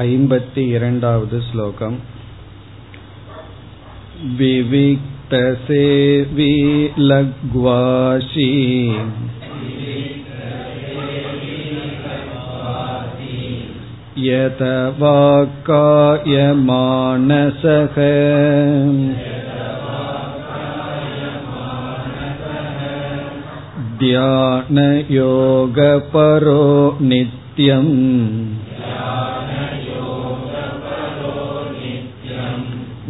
ऐम्बति इरण्डावद् श्लोकम् विविक्तसेवी लघ्वाशी यत वाक्कायमानसः ध्यानयोगपरो नित्यम्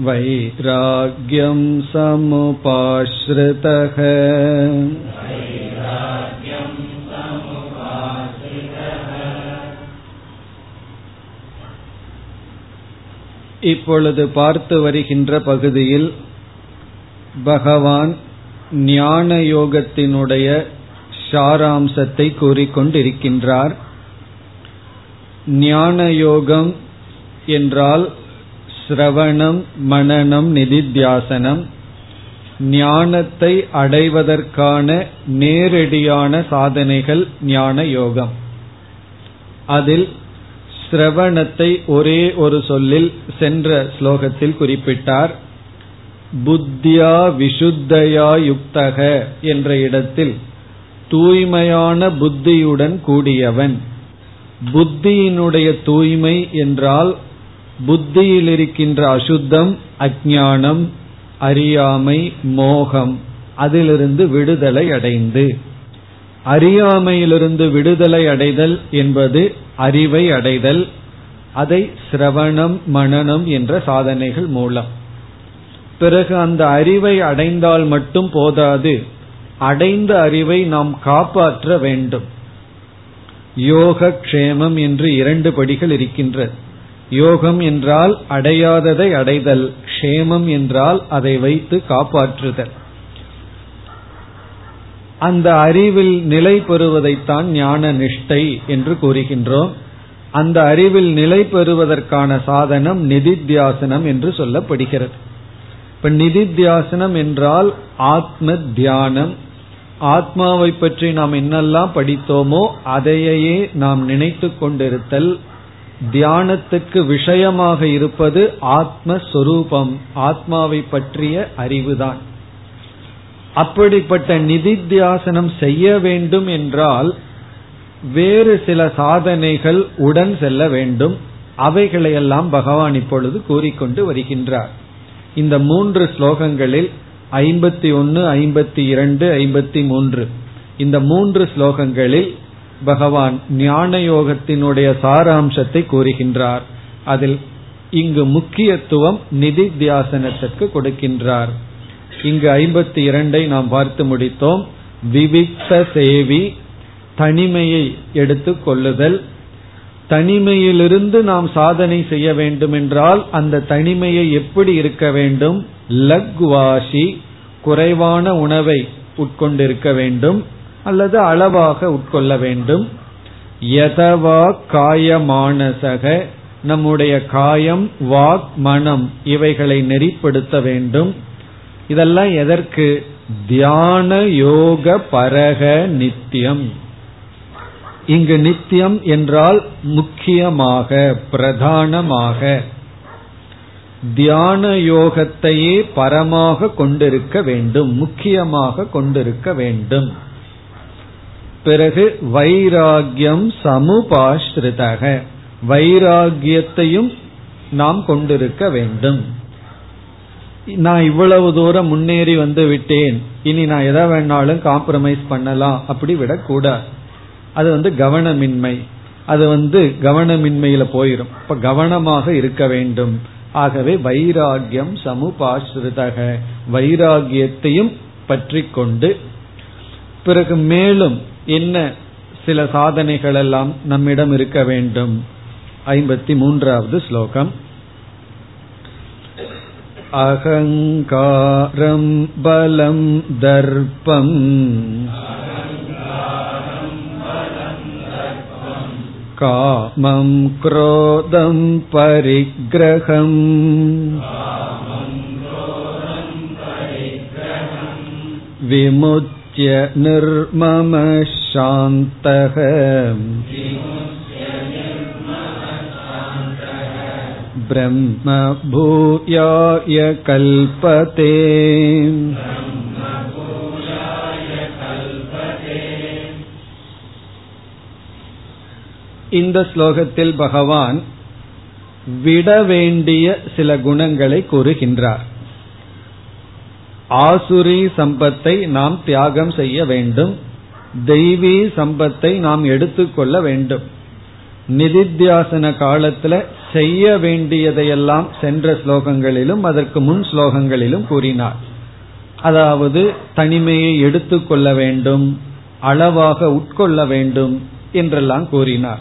वैराग्यं समुपाश्रितः இப்பொழுது பார்த்து வருகின்ற பகுதியில் பகவான் ஞான யோகத்தினுடைய சாராம்சத்தை கூறிக்கொண்டிருக்கின்றார் ஞான யோகம் என்றால் சிரவணம் மனநம் நிதித்தியாசனம் ஞானத்தை அடைவதற்கான நேரடியான சாதனைகள் ஞான யோகம். அதில் சிரவணத்தை ஒரே ஒரு சொல்லில் சென்ற ஸ்லோகத்தில் குறிப்பிட்டார். புத்தியா விஷுத்தயா யுக்தக என்ற இடத்தில் தூய்மையான புத்தியுடன் கூடியவன். புத்தியினுடைய தூய்மை என்றால் புத்தியில் இருக்கின்ற அசுத்தம் அஜானம் அறியாமை மோகம் அதிலிருந்து விடுதலை அடைந்து. அறியாமையிலிருந்து விடுதலை அடைதல் என்பது அறிவை அடைதல் அதை சிரவணம் மனநம் என்ற சாதனைகள் மூலம். பிறகு அந்த அறிவை அடைந்தால் மட்டும் போதாது அடைந்த அறிவை நாம் காப்பாற்ற வேண்டும். யோக க்ஷேமம் என்று இரண்டு படிகள் இருக்கின்றது யோகம் என்றால் அடையாததை அடைதல் க்ஷேமம் என்றால் அதை வைத்து காப்பாற்றுதல். அந்த அறிவில் நிலை பெறுவதைத்தான் ஞான நிஷ்டை என்று கூறுகின்றோம். அந்த அறிவில் நிலை பெறுவதற்கான சாதனம் நிதித்தியாசனம் என்று சொல்லப்படுகிறது. இப்ப நிதித்தியாசனம் என்றால் ஆத்ம தியானம். ஆத்மாவை பற்றி நாம் என்னெல்லாம் படித்தோமோ அதையே நாம் நினைத்து கொண்டிருத்தல் தியானத்துக்கு விஷயமாக இருப்பது ஆத்மஸ்வரூபம் ஆத்மாவை பற்றிய அறிவுதான். அப்படிப்பட்ட நிதித்தியாசனம் செய்ய வேண்டும் என்றால் வேறு சில சாதனைகள் உடன் செல்ல வேண்டும். அவைகளையெல்லாம் பகவான் இப்பொழுது கூறிக்கொண்டு வருகின்றார். இந்த மூன்று ஸ்லோகங்களில் ஐம்பத்தி ஒன்று ஐம்பத்தி இரண்டு ஐம்பத்தி மூன்று. இந்த மூன்று ஸ்லோகங்களில் பகவான் ஞான யோகத்தினுடைய சாராம்சத்தை கூறுகின்றார். அதில் இங்கு முக்கியத்துவம் நிதித்தியாசனத்திற்கு கொடுக்கின்றார். இங்கு ஐம்பத்தி இரண்டை நாம் பார்த்து முடித்தோம். விவிக்த சேவி தனிமையை எடுத்துக் கொள்ளுதல். தனிமையிலிருந்து நாம் சாதனை செய்ய வேண்டும் என்றால் அந்த தனிமையை எப்படி இருக்க வேண்டும்? லக்வாஷி குறைவான உணவை உட்கொண்டிருக்க வேண்டும். அல்லது அளவாக உட்கொள்ள வேண்டும். யதவா காயமானசக நம்முடைய காயம் வாக் மனம் இவைகளை நெறிப்படுத்த வேண்டும். இதெல்லாம் எதற்கு? தியான யோக பரக நித்தியம். இங்கு நித்தியம் என்றால் முக்கியமாக பிரதானமாக. தியான யோகத்தையே பரமாக கொண்டிருக்க வேண்டும் முக்கியமாக கொண்டிருக்க வேண்டும். பிறகு வைராகியம் சமுபாஸ்ருதக வைராகியத்தையும் நாம் கொண்டிருக்க வேண்டும். நான் இவ்வளவு தூரம் முன்னேறி வந்து விட்டேன். இனி நான் எதை வேணாலும் காம்ப்ரமைஸ் பண்ணலாம். அப்படி விடக்கூடாது. அது வந்து கவனமின்மை. அது வந்து கவனமின்மையில போயிடும் இப்ப கவனமாக இருக்க வேண்டும். ஆகவே வைராகியம் சமுபாசிரிதக வைராகியத்தையும் பற்றி கொண்டு பிறகு மேலும் என்ன சில சாதனைகள் எல்லாம் நம்மிடம் இருக்க வேண்டும் ஐம்பத்தி மூன்றாவது ஸ்லோகம் அகங்காரம் பலம் தர்ப்பம் कामं क्रोधं परिग्रहम् विमुच्य निर्ममशान्तः ब्रह्म भूयाय कल्पते இந்த ஸ்லோகத்தில் பகவான் விட வேண்டிய சில குணங்களை கூறுகின்றார் ஆசுரி சம்பத்தை நாம் தியாகம் செய்ய வேண்டும். தெய்வீ சம்பத்தை நாம் எடுத்துக்கொள்ள வேண்டும். நிதித்தியாசன காலத்துல செய்ய வேண்டியதையெல்லாம் சென்ற ஸ்லோகங்களிலும் அதற்கு முன் ஸ்லோகங்களிலும் கூறினார். அதாவது தனிமையை எடுத்துக்கொள்ள வேண்டும் அளவாக உட்கொள்ள வேண்டும் என்றெல்லாம் கூறினார்.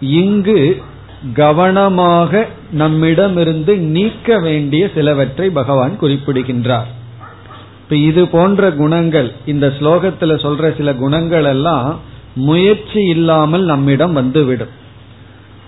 இங்கு கவனமாக நம்மிடமிருந்து நீக்க வேண்டிய சிலவற்றை பகவான் குறிப்பிடுகின்றார். இப்ப இது போன்ற குணங்கள் இந்த ஸ்லோகத்துல சொல்ற சில குணங்கள் எல்லாம் முயற்சி இல்லாமல் நம்மிடம் வந்துவிடும்.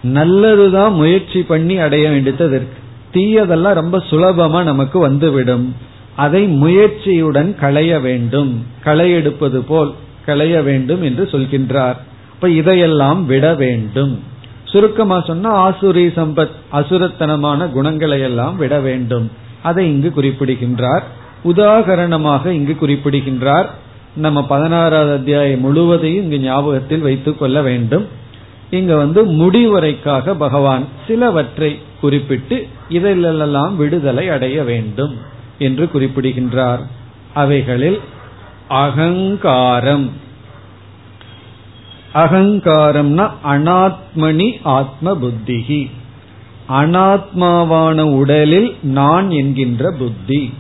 நல்லதுதான் முயற்சி பண்ணி அடைய வேண்டியது இருக்கு. தீயதெல்லாம் ரொம்ப சுலபமா நமக்கு வந்துவிடும். அதை முயற்சியுடன் களைய வேண்டும். களை எடுப்பது போல் களைய வேண்டும் என்று சொல்கின்றார். இப்ப இதையெல்லாம் விட வேண்டும். சுருக்கமா சொன்னா ஆசுரி சம்பத் அசுரத்தனமான குணங்களை எல்லாம் விட வேண்டும். அதை இங்கு குறிப்பிடுகின்றார். உதாகரணமாக இங்கு குறிப்பிடுகின்றார். நம்ம பதினாறாவது அத்தியாயம் முழுவதையும் இங்கு ஞாபகத்தில் வைத்துக் கொள்ள வேண்டும். இங்க வந்து முடிவுரைக்காக பகவான் சிலவற்றை குறிப்பிட்டு இதிலெல்லாம் விடுதலை அடைய வேண்டும் என்று குறிப்பிடுகின்றார். அவைகளில் அகங்காரம். அகங்காரம்னா அனாத்மனி ஆத்ம புத்திகி அனாத்மாவான உடலில் நான் என்கின்ற புத்தி.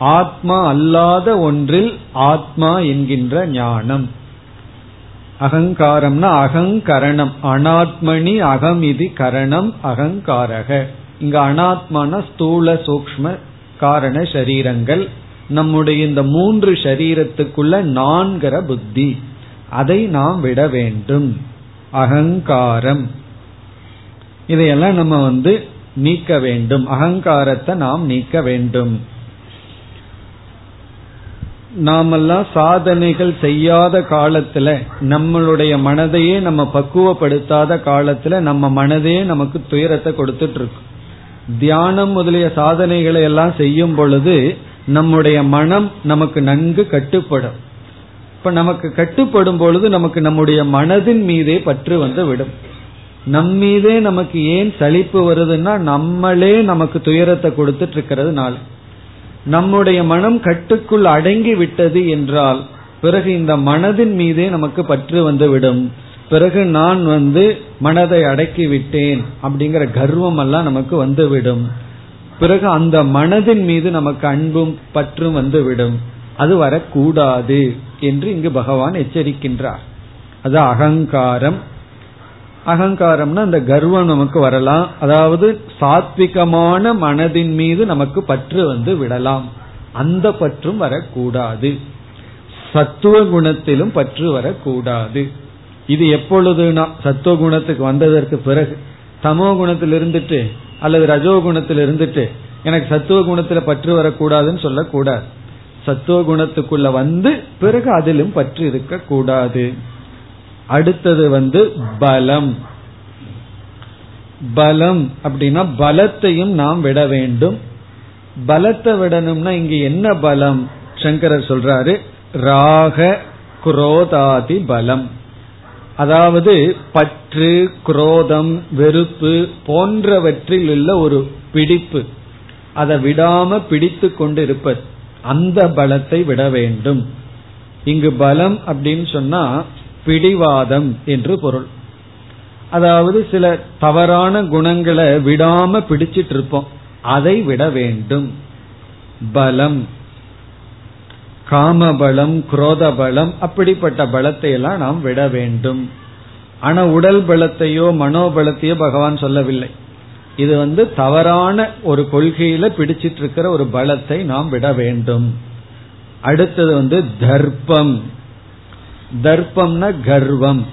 ஆத்மா அல்லாத ஒன்றில் ஆத்மா என்கின்ற ஞானம். அகங்காரம்னா அகங்கரணம். அனாத்மனி அகம் இது கரணம் அகங்காரக. இங்க அனாத்மான ஸ்தூல சூக்ம காரண சரீரங்கள். நம்முடைய இந்த மூன்று சரீரத்துக்குள்ள நான்கிற புத்தி. அதை நாம் விட வேண்டும். அகங்காரம். இதையெல்லாம் நம்ம வந்து நீக்க வேண்டும். அகங்காரத்தை நாம் நீக்க வேண்டும். நாமெல்லாம் சாதனைகள் செய்யாத காலத்துல நம்மளுடைய மனதையே நம்ம பக்குவப்படுத்தாத காலத்துல நம்ம மனதே நமக்கு துயரத்தை கொடுத்துட்டு இருக்கு தியானம் முதலிய சாதனைகளை எல்லாம் செய்யும் பொழுது நம்முடைய மனம் நமக்கு நன்கு கட்டுப்படும். இப்ப நமக்கு கட்டுப்படும் பொழுது நமக்கு நம்முடைய மனதின் மீதே பற்று வந்து விடும். நம்மீதே நமக்கு ஏன் சலிப்பு வருதுன்னா நம்மளே நமக்கு துயரத்தை கொடுத்துட்டு இருக்கிறதுனால நம்முடைய மனம் கட்டுக்குள் அடங்கி விட்டது என்றால் பிறகு இந்த மனதின் மீதே நமக்கு பற்று வந்து விடும் பிறகு நான் வந்து மனதை அடக்கி விட்டேன் அப்படிங்கிற கர்வம் எல்லாம் நமக்கு வந்துவிடும். பிறகு அந்த மனதின் மீது நமக்கு அன்பும் பற்றும் வந்துவிடும். அது வரக்கூடாது என்று இங்கு பகவான் எச்சரிக்கின்றார். அது அகங்காரம் அகங்காரம்னா அந்த கர்வம் நமக்கு வரலாம். அதாவது சாத்விகமான மனதின் மீது நமக்கு பற்று வந்து விடலாம். அந்த பற்றும் வரக்கூடாது. சத்துவ குணத்திலும் பற்று வரக்கூடாது. இது எப்பொழுதுனா சத்துவ குணத்துக்கு வந்ததற்கு பிறகு தமோ குணத்தில் இருந்துட்டு அல்லது ரஜோ குணத்தில் இருந்துட்டு எனக்கு சத்துவ குணத்துல பற்று வரக்கூடாதுன்னு சொல்லக்கூடாது. சத்துவ குணத்துக்குள்ள வந்து பிறகு அதிலும் பற்று இருக்க கூடாது அடுத்தது வந்து பலம். பலம் அப்படின்னா பலத்தையும் நாம் விட வேண்டும். பலத்தை விடணும்னா இங்க என்ன பலம்? சங்கரர் சொல்றாரு ராக குரோதாதி பலம். அதாவது பற்று குரோதம் வெறுப்பு போன்றவற்றில் உள்ள ஒரு பிடிப்பு. அதை விடாம பிடித்து கொண்டு இருப்பது. அந்த பலத்தை விட வேண்டும். இங்கு பலம் அப்படின்னு சொன்னா பிடிவாதம் என்று பொருள். அதாவது சில தவறான குணங்களை விடாம பிடிச்சிட்டு இருப்போம் அதை விட வேண்டும். பலம். காமபலம் குரோத பலம் அப்படிப்பட்ட பலத்தை எல்லாம் நாம் விட வேண்டும். ஆனா உடல் பலத்தையோ மனோபலத்தையோ பகவான் சொல்லவில்லை. இது வந்து தவறான ஒரு கொள்கையில பிடிச்சிட்டு இருக்கிற ஒரு பலத்தை நாம் விட வேண்டும். அடுத்தது வந்து தர்ப்பம். தர்ப்பம்னா கர்வம்.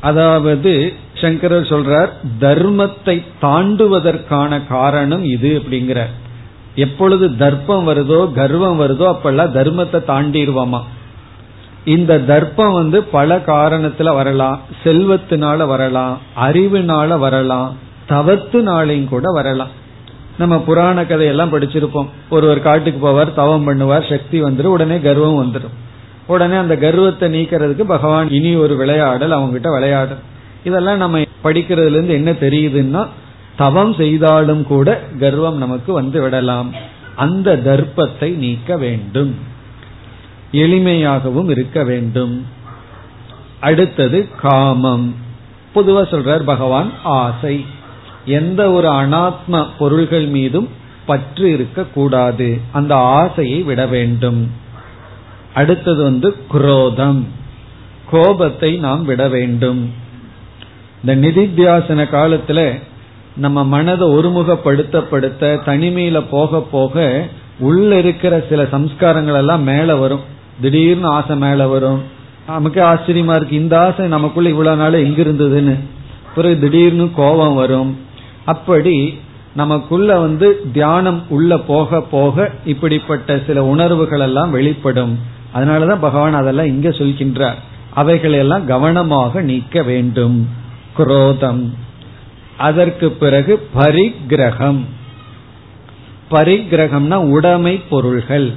அதாவது சங்கரர் சொல்றார் தர்மத்தை தாண்டுவதற்கான காரணம் இது அப்படிங்கிற. எப்பொழுது தர்ப்பம் வருதோ கர்வம் வருதோ அப்பெல்லாம் தர்மத்தை தாண்டிடுவோமா. இந்த தர்ப்பம் வந்து பல காரணத்துல வரலாம். செல்வத்தினால வரலாம் அறிவுனால வரலாம் தவத்தினாலையும் கூட வரலாம். நம்ம புராண கதையெல்லாம் படிச்சிருப்போம். ஒருவர் காட்டுக்கு போவார் தவம் பண்ணுவார் சக்தி வந்துடும் உடனே கர்வம் வந்துடும் உடனே அந்த கர்வத்தை நீக்கிறதுக்கு பகவான் இனி ஒரு விளையாடல் அவங்க கிட்ட விளையாடல் இதெல்லாம் நம்ம படிக்கிறதுல இருந்து என்ன தெரியுதுன்னா தவம் செய்தாலும் கூட கர்வம் நமக்கு வந்து விடலாம். அந்த தர்ப்பத்தை நீக்க வேண்டும். எளிமையாகவும் இருக்க வேண்டும். அடுத்தது காமம். பொதுவா சொல்றார் பகவான் ஆசை. எந்த ஒரு அனாத்ம பொருள்கள் மீதும் பற்று இருக்க கூடாது அந்த ஆசையை விட வேண்டும். அடுத்தது வந்து குரோதம். கோபத்தை நாம் விட வேண்டும். இந்த நிதித்தியாசன காலத்துல நம்ம மனதை ஒருமுகப்படுத்தப்படுத்த தனிமையில போக போக உள்ள இருக்கிற சில சம்ஸ்காரங்கள் எல்லாம் மேல வரும். திடீர்னு ஆசை மேல வரும். நமக்கு ஆச்சரியமா இருக்கு. இந்த ஆசை நமக்குள்ள இவ்வளவு நாள் எங்க இருந்ததுன்னு. பிறகு திடீர்னு கோபம் வரும். அப்படி நமக்குள்ள வந்து தியானம் உள்ள போக போக இப்படிப்பட்ட சில உணர்வுகள் எல்லாம் வெளிப்படும். அதனாலதான் பகவான் அதெல்லாம் இங்க சொல்கின்றார். அவைகளெல்லாம் கவனமாக நீக்க வேண்டும். குரோதம். அதற்கு பிறகு பரிகிரகம் பரிகிரகம்னா உடைமை பொருள்கள்.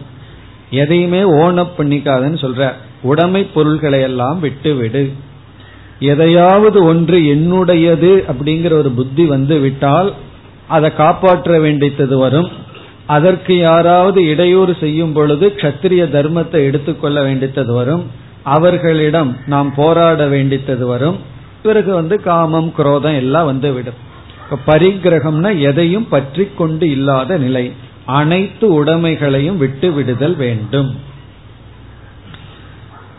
எதையுமே ஓனப் பண்ணிக்காதன்னு சொல்ற. உடைமை பொருள்களை எல்லாம் விட்டுவிடு. எதையாவது ஒன்று என்னுடையது அப்படிங்கிற ஒரு புத்தி வந்து விட்டால் அதை காப்பாற்ற வேண்டியது வரும். அதற்கு யாராவது இடையூறு செய்யும் பொழுது கத்திரிய தர்மத்தை எடுத்துக்கொள்ள வேண்டித்தது வரும். அவர்களிடம் நாம் போராட வேண்டித்தது வரும். பிறகு வந்து காமம் குரோதம் எல்லாம் வந்து விடும் பரிகிரகம்னா எதையும் பற்றி கொண்டு இல்லாத நிலை. அனைத்து உடைமைகளையும் விட்டு விடுதல் வேண்டும்.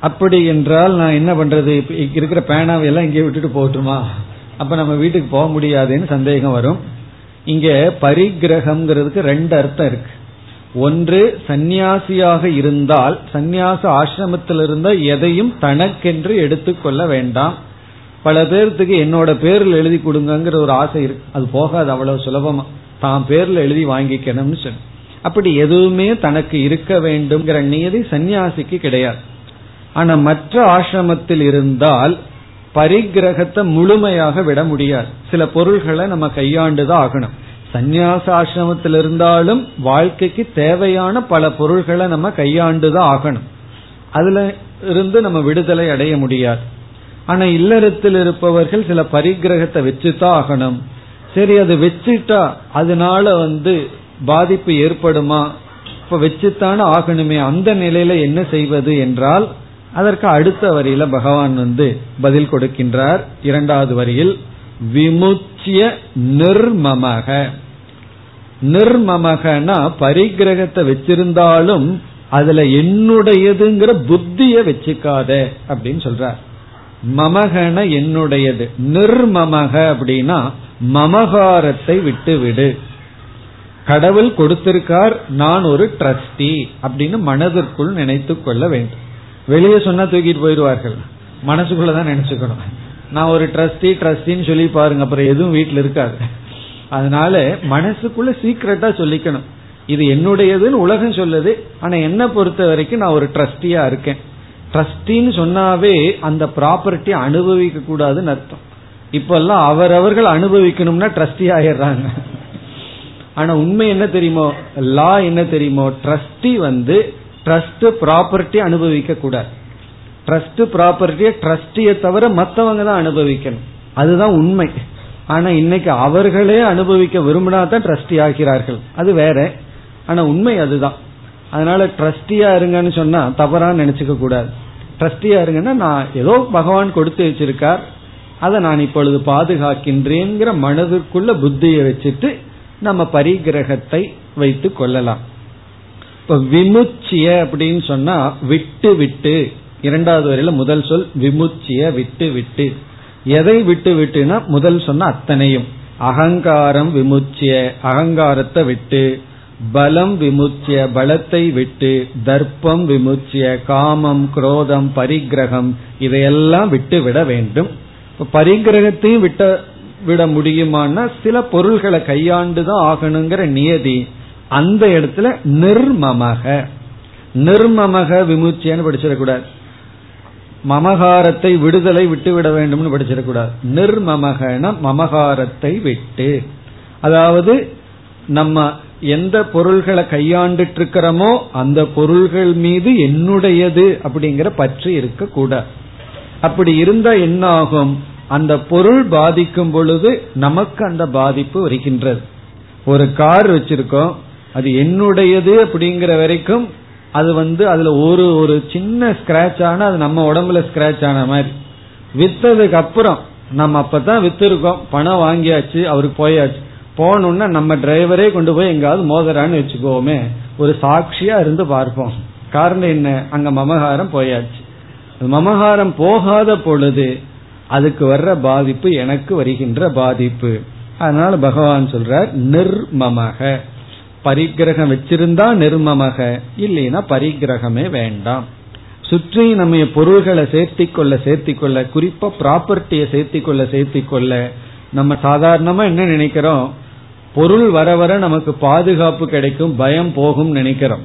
அப்படி என்றால் நான் என்ன பண்றது? இருக்கிற பேனாவை எல்லாம் இங்கே விட்டுட்டு போட்டுமா அப்ப நம்ம வீட்டுக்கு போக முடியாதுன்னு சந்தேகம் வரும். இங்க பரிகிரகம்ங்கிறதுக்கு ரெண்டு அர்த்தம் இருக்கு. ஒன்று சந்நியாசியாக இருந்தால் சந்நியாச ஆசிரமத்தில் இருந்தால் எதையும் தனக்கென்று எடுத்துக்கொள்ள வேண்டாம். பல பேர்த்துக்கு என்னோட பேரில் எழுதி கொடுங்கிற ஒரு ஆசை இருக்கு. அது போகாது அவ்வளவு சுலபமா. தான் பேர்ல எழுதி வாங்கிக்கணும்னு சொல்லி. அப்படி எதுவுமே தனக்கு இருக்க வேண்டும்ங்கிற நியதி சன்னியாசிக்கு கிடையாது. ஆனா மற்ற ஆசிரமத்தில் இருந்தால் பரிகிரகத்தை முழுமையாக விட முடியாது. சில பொருள்களை நம்ம கையாண்டுதான் ஆகணும். சந்நியாச ஆசிரமத்தில் இருந்தாலும் வாழ்க்கைக்கு தேவையான பல பொருள்களை நம்ம கையாண்டுதான் ஆகணும். அதுல இருந்து நம்ம விடுதலை அடைய முடியாது. ஆனா இல்லறத்தில் இருப்பவர்கள் சில பரிகிரகத்தை வச்சுதான் ஆகணும். சரி அது வச்சுட்டா அதனால வந்து பாதிப்பு ஏற்படுமா? இப்ப வச்சுத்தானே ஆகணுமே. அந்த நிலையில என்ன செய்வது என்றால் அதற்கு அடுத்த வரியில பகவான் வந்து பதில் கொடுக்கின்றார். இரண்டாவது வரியில் விமுச்சிய நிர்மமக. நிர்மமகனா பரிகிரகத்தை வச்சிருந்தாலும் அதுல என்னுடையதுங்கிற புத்திய வச்சுக்காத அப்படின்னு சொல்றார். மமகன என்னுடையது. நிர்மமக அப்படின்னா மமகாரத்தை விட்டு விடு கடவுள் கொடுத்திருக்கார் நான் ஒரு ட்ரஸ்டி அப்படின்னு மனதிற்குள் நினைத்து கொள்ள வேண்டும். வெளியே சொன்னா தூக்கிட்டு போயிடுவார்கள். மனசுக்குள்ளதான் நினைச்சுக்கணும். நான் ஒரு ட்ரஸ்டி ட்ரஸ்டின்னு சொல்லி பாருங்க அப்புறம் எதுவும் வீட்டில் இருக்காது. அதனால மனசுக்குள்ள சீக்கிரட்டா சொல்லிக்கணும். இது என்னுடையதுன்னு உலகம் சொல்லுது. ஆனா என்ன பொறுத்த வரைக்கும் நான் ஒரு ட்ரஸ்டியா இருக்கேன். ட்ரஸ்டின்னு சொன்னாவே அந்த ப்ராப்பர்ட்டி அனுபவிக்க கூடாதுன்னு அர்த்தம். இப்பெல்லாம் அவரவர்கள் அனுபவிக்கணும்னா ட்ரஸ்டி ஆயிடுறாங்க. ஆனா உண்மை என்ன தெரியுமோ? லா என்ன தெரியுமோ? ட்ரஸ்டி வந்து ட்ரஸ்ட் ப்ராப்பர்ட்டி அனுபவிக்க கூடாது. ட்ரஸ்ட் ப்ராப்பர்ட்டியை ட்ரஸ்டியை தவிர மற்றவங்க தான் அனுபவிக்கணும். அதுதான் உண்மை. ஆனா இன்னைக்கு அவர்களே அனுபவிக்க விரும்பினா தான் ட்ரஸ்டி ஆகிறார்கள். அது வேற. ஆனா உண்மை அதுதான். அதனால ட்ரஸ்டியா இருங்கன்னு சொன்னா தவறான்னு நினைச்சுக்க கூடாது. ட்ரஸ்டியா இருங்கன்னா நான் ஏதோ பகவான் கொடுத்து வச்சிருக்கார். அதை நான் இப்பொழுது பாதுகாக்கின்றேங்கிற மனதிற்குள்ள புத்தியை வச்சுட்டு நம்ம பரிகிரகத்தை வைத்து கொள்ளலாம். இப்ப விமுச்சிய அப்படின்னு சொன்னா விட்டு விட்டு. இரண்டாவது வரையில முதல் சொல் விமுச்சிய விட்டு விட்டு. எதை விட்டு விட்டுனா முதல் சொன்ன அத்தனையும். அகங்காரம் விமுச்சிய அகங்காரத்தை விட்டு. பலம் விமுச்சிய பலத்தை விட்டு. தர்ப்பம் விமுச்சிய காமம் குரோதம் பரிகிரகம் இதையெல்லாம் விட்டு விட வேண்டும். பரிகிரகத்தையும் விட்ட விட முடியுமான்னா சில பொருள்களை கையாண்டுதான் ஆகணுங்கிற நியதி. அந்த இடத்துல நிர்மமக. நிர்மமக விமுச்சியன்னு படிச்சிடக்கூடாது. மமகாரத்தை விடுதலை விட்டு விட வேண்டும்னு படிச்சிடக்கூடாது. நிர்மமகன மமகாரத்தை விட்டு. அதாவது நம்ம எந்த பொருள்களை கையாண்டுட்டு இருக்கிறோமோ அந்த பொருள்கள் மீது என்னுடையது அப்படிங்கிற பற்று இருக்கக்கூடாது. அப்படி இருந்தா என்ன ஆகும் அந்த பொருள் பாதிக்கும் பொழுது நமக்கு அந்த பாதிப்பு வருகின்றது. ஒரு கார் வச்சிருக்கோம். அது என்னுடையது அப்படிங்கிற வரைக்கும் அது வந்து அதுல ஒரு ஒரு சின்ன ஸ்கிராச் ஆனா அது நம்ம உடம்புல ஸ்கிராச் ஆன மாதிரி. வித்ததுக்கு அப்புறம் நம்ம அப்பதான் வித்திருக்கோம். பணம் வாங்கியாச்சு அவருக்கு போயாச்சு. போனோம்னா நம்ம டிரைவரே கொண்டு போய் எங்காவது மோதரான்னு வச்சுக்கோமே. ஒரு சாட்சியா இருந்து பார்ப்போம். காரணம் என்ன? அங்க மமகாரம் போயாச்சு. மமகாரம் போகாத பொழுது அதுக்கு வர்ற பாதிப்பு எனக்கு வருகின்ற பாதிப்பு. அதனால பகவான் சொல்றார் நிர்மமக. பரிகிரகம் வச்சிருந்தா நிர்மமக இல்லைன்னா பரிகிரகமே வேண்டாம். சுற்றி நம்ம பொருள்களை சேர்த்தி கொள்ள சேர்த்தி கொள்ள குறிப்பா ப்ராப்பர்ட்டியை சேர்த்தி கொள்ள சேர்த்தி கொள்ள நம்ம சாதாரணமா என்ன நினைக்கிறோம்? பொருள் வர வர நமக்கு பாதுகாப்பு கிடைக்கும் பயம் போகும் நினைக்கிறோம்.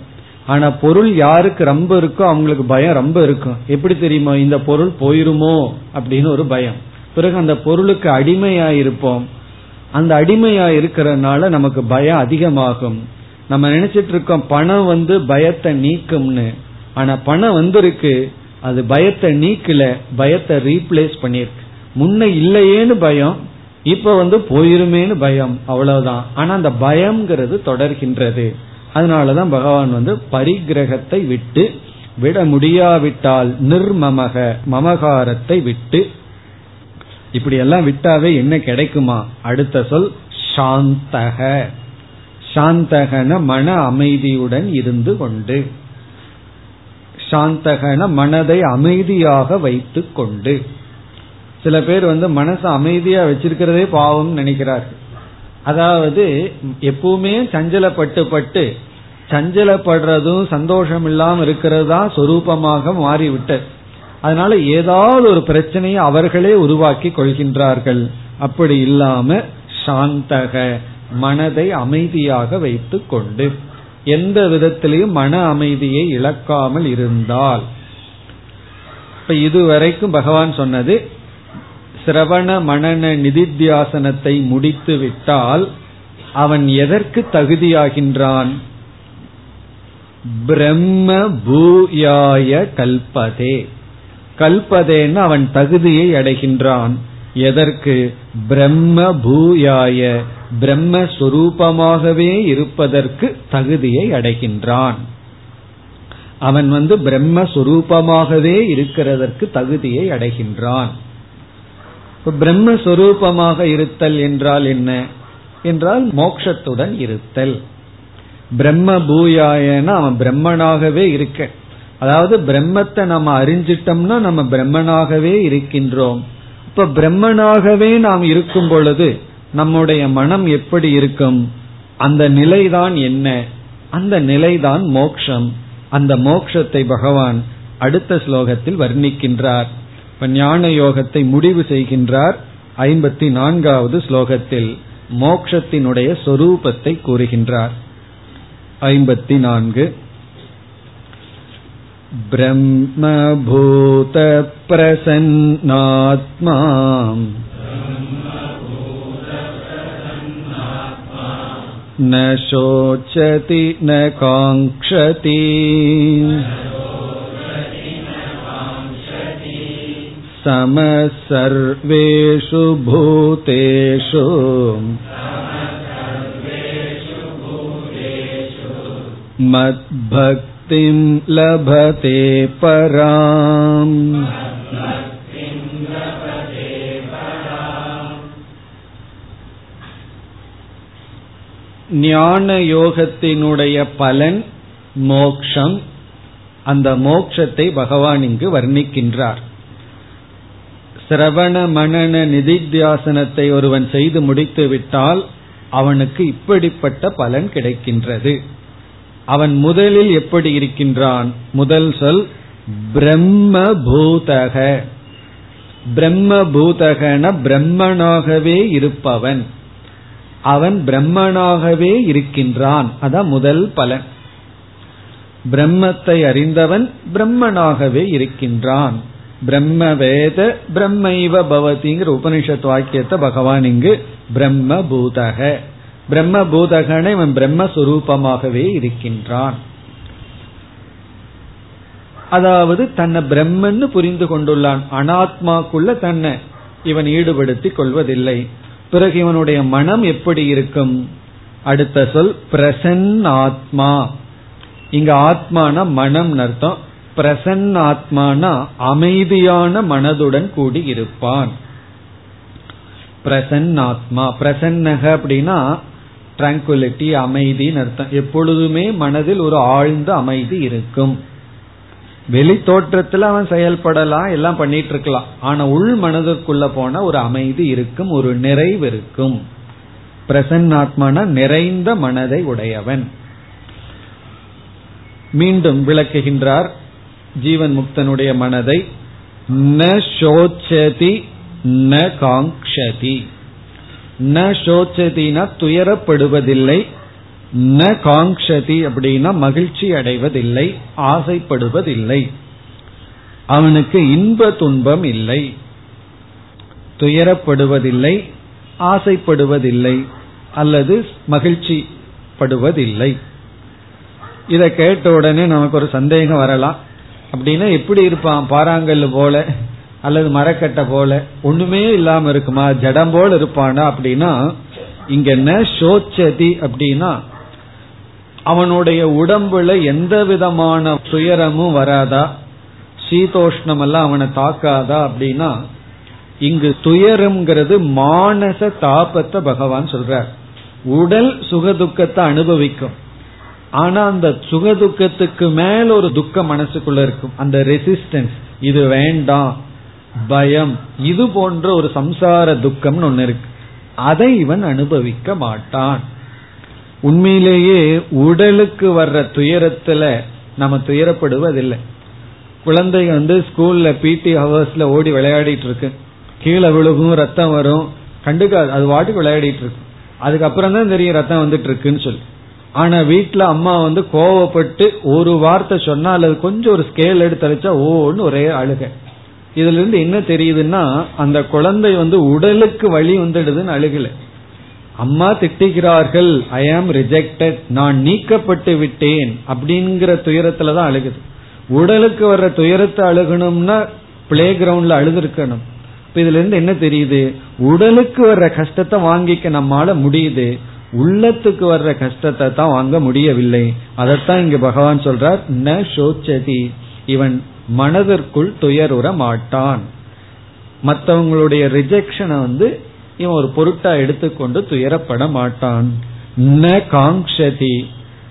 ஆனா பொருள் யாருக்கு ரொம்ப இருக்கோ அவங்களுக்கு பயம் ரொம்ப இருக்கும். எப்படி தெரியுமா இந்த பொருள் போயிருமோ அப்படின்னு ஒரு பயம். பிறகு அந்த பொருளுக்கு அடிமையாயிருப்போம். இருப்போம் அந்த அடிமையா இருக்கிறதுனால நமக்கு பயம் அதிகமாகும். நம்ம நினைச்சிட்டு இருக்கோம் பணம் வந்து பயத்தை நீக்கும்னு. ஆனா பணம் வந்திருக்கு அது பயத்தை நீக்கல பயத்தை ரீப்ளேஸ் பண்ணிருக்கு முன்ன இல்லையேன்னு பயம் இப்ப வந்து போயிருமேன்னு பயம் அவ்வளவுதான். ஆனா அந்த பயம்ங்கிறது தொடர்கின்றது. அதனாலதான் பகவான் வந்து பரிகிரகத்தை விட்டு விட முடியாவிட்டால் நிர்மமக மமகாரத்தை விட்டு இப்படி எல்லாம் விட்டாவே என்ன கிடைக்குமா? அடுத்த சொல் சாந்தக. சாந்தகன மன அமைதியுடன் இருந்து கொண்டு. சாந்தகன மனதை அமைதியாக வைத்து கொண்டு. சில பேர் வந்து மனசை அமைதியா வச்சிருக்கிறதே பாவம் நினைக்கிறார்கள். அதாவது எப்பவுமே சஞ்சலப்பட்டு பட்டு சஞ்சலப்படுறதும் சந்தோஷம் இல்லாம இருக்கிறது தான் சொரூபமாக மாறிவிட்டது. அதனால ஏதாவது ஒரு பிரச்சனையை அவர்களே உருவாக்கி கொள்கின்றார்கள். அப்படி இல்லாம சாந்தக மனதை அமைதியாக வைத்து கொண்டு எந்த விதத்திலையும் மன அமைதியை இழக்காமல் இருந்தால். இப்ப இதுவரைக்கும் பகவான் சொன்னது சிரவண மனன நிதித்தியாசனத்தை முடித்து விட்டால் அவன் எதற்கு தகுதியாகின்றான்? பிரம்ம பூயாய கல்பதே. கல்பதேன்னு அவன் தகுதியை அடைகின்றான். எதற்கு? பிரம்ம பூயாய பிரம்மஸ்வரூபமாகவே இருப்பதற்கு தகுதியை அடைகின்றான். அவன் வந்து பிரம்மஸ்வரூபமாகவே இருக்கிறதற்கு தகுதியை அடைகின்றான். பிரம்மஸ்வரூபமாக இருத்தல் என்றால் என்ன? என்றால் மோக்ஷத்துடன் இருத்தல். பிரம்ம பூயாயன அவன் பிரம்மனாகவே இருக்க அதாவது பிரம்மத்தை நம்ம அறிஞ்சிட்டோம்னா நம்ம பிரம்மனாகவே இருக்கின்றோம். இப்ப பிரம்மனாகவே நாம் இருக்கும் பொழுது நம்முடைய மனம் எப்படி இருக்கும்? அந்த நிலைதான் என்ன? அந்த நிலைதான் மோக்ஷம். அந்த மோக்ஷத்தை பகவான் அடுத்த ஸ்லோகத்தில் வர்ணிக்கின்றார். இப்ப ஞான யோகத்தை முடிவு செய்கின்றார் ஐம்பத்தி நான்காவது ஸ்லோகத்தில். மோக்ஷத்தினுடைய சொரூபத்தை கூறுகின்றார். ஐம்பத்தி நான்கு ब्रह्मभूतप्रसन्नात्मा न शोचति न काङ्क्षति समः सर्वेषु भूतेषु முக்திம் லபதே பராம் ஞான யோகத்தினுடைய பலன் மோக்ஷம். அந்த மோக்ஷத்தை பகவான் இங்கு வர்ணிக்கின்றார். சிரவண மணன நிதித்தியாசனத்தை ஒருவன் செய்து முடித்துவிட்டால் அவனுக்கு இப்படிப்பட்ட பலன் கிடைக்கின்றது. அவன் முதலில் எப்படி இருக்கின்றான்? முதல் சொல் பிரம்ம பூதக பிரம்ம பூதகன பிரம்மனாகவே இருப்பவன். அவன் பிரம்மனாகவே இருக்கின்றான். அதான் முதல் பலன். பிரம்மத்தை அறிந்தவன் பிரம்மனாகவே இருக்கின்றான். பிரம்ம வேத பிரம்மைவ பவதிங்கிற உபனிஷத் வாக்கியத்தை பகவான் இங்கு பிரம்ம பூதக பிரம்ம பூதகன இவன் பிரம்மஸ்வரூபமாகவே இருக்கின்றான். அதாவது தன்னை பிரம்மன்னு புரிந்து கொண்டுள்ளான். அனாத்மாக்குள்ள தன்னை இவன் ஈடுபடுத்திக் கொள்வதில்லை. பிறகு இவனுடைய மனம் எப்படி இருக்கும்? அடுத்த சொல் பிரசன் ஆத்மா இங்க ஆத்மான மனம் அர்த்தம். பிரசன் ஆத்மானா அமைதியான மனதுடன் கூடி இருப்பான். பிரசன் ஆத்மா பிரசன்னக அப்படின்னா டிராங்குலிட்டி அமைதின்னு அர்த்தம். எப்பொழுதுமே மனதில் ஒரு ஆழ்ந்த அமைதி இருக்கும். வெளி தோற்றத்துல அவன் செயல்படலாம் எல்லாம் பண்ணிட்டு இருக்கலாம் ஆனா உள் மனதிற்குள்ள போன ஒரு அமைதி இருக்கும் ஒரு நிறைவு இருக்கும். பிரசன்னாத்மான நிறைந்த மனதை உடையவன். மீண்டும் விளக்குகின்றார் ஜீவன் முக்தனுடைய மனதை ந சோச்சதி ந காங்ஷதி ந சோச்சதினா துயரப்படுவதில்லை ந காங்ஷதி அப்படின்னா மகிழ்ச்சி அடைவதில்லை ஆசைப்படுவதில்லை. அவனுக்கு இன்ப துன்பம் இல்லை துயரப்படுவதில்லை ஆசைப்படுவதில்லை அல்லது மகிழ்ச்சி படுவதில்லை. இதை கேட்ட உடனே நமக்கு ஒரு சந்தேகம் வரலாம். அப்படின்னா எப்படி இருப்பான்? பாறாங்கல் போல. அல்லது மரக்கட்டை போல ஒண்ணுமே இல்லாம இருக்குமா? ஜடம் போல இருப்பானா அப்படின்னா இங்க என்ன சோச்சதி அப்படின்னா அவனுடைய உடம்புல எந்த விதமான துயரமும் வராதா? சீதோஷ்ணம் எல்லாம் அவனை தாக்காதா அப்படின்னா இங்கு துயரம்ங்கிறது மானச தாபத்தை பகவான் சொல்றார். உடல் சுகதுக்கத்தை அனுபவிக்கும். ஆனா அந்த சுகதுக்கத்துக்கு மேல ஒரு துக்கம் மனசுக்குள்ள இருக்கும். அந்த ரெசிஸ்டன்ஸ் இது வேண்டாம். பயம். இது போன்ற ஒரு சம்சார துக்கம்னு ஒன்னு இருக்கு. அதை இவன் அனுபவிக்க மாட்டான். உண்மையிலேயே உடலுக்கு வர்ற துயரத்துல நம்ம துயரப்படுவதில்லை. குழந்தை வந்து ஸ்கூல்ல பிடி ஹவர்ஸ்ல ஓடி விளையாடிட்டு இருக்கு. கீழே விழுகும் ரத்தம் வரும். கண்டுக்காது அது வாட்டுக்கு விளையாடிட்டு இருக்கு. அதுக்கப்புறம் தான் தெரியும் ரத்தம் வந்துட்டு இருக்குன்னு சொல்லி. ஆனா வீட்டுல அம்மா வந்து கோவப்பட்டு ஒரு வார்த்தை சொன்னா அல்லது கொஞ்சம் ஒரு ஸ்கேல் எடுத்து அழிச்சா ஓன்னு ஒரே அழுகை. இதுல இருந்து என்ன தெரியுதுன்னா அந்த குழந்தை வந்து உடலுக்கு வழி வந்துடுதுன்னு அழுகல. அம்மா திட்டுகிறார்கள் ஐ ஆம் ரிஜெக்டட் நான் நீக்கப்பட்டு விட்டேன் அப்படிங்கிற துயரத்துல தான் அழுகுது. உடலுக்கு வர்ற துயரத்தை அழுகணும்னா பிளே கிரவுண்ட்ல அழுதுருக்கணும். இப்ப இதுல இருந்து என்ன தெரியுது? உடலுக்கு வர்ற கஷ்டத்தை வாங்கிக்க நம்மால முடியுது. உள்ளத்துக்கு வர்ற கஷ்டத்தை தான் வாங்க முடியவில்லை. அதைத்தான் இங்க பகவான் சொல்றார் ந சோச்சதி. இவன் மனதிற்குள் துயருற மாட்டான். மற்றவங்களுடைய ரிஜெக்ஷனை வந்து இவன் ஒரு பொருட்டா எடுத்துக்கொண்டு துயரப்பட மாட்டான். ந காங்ஷதி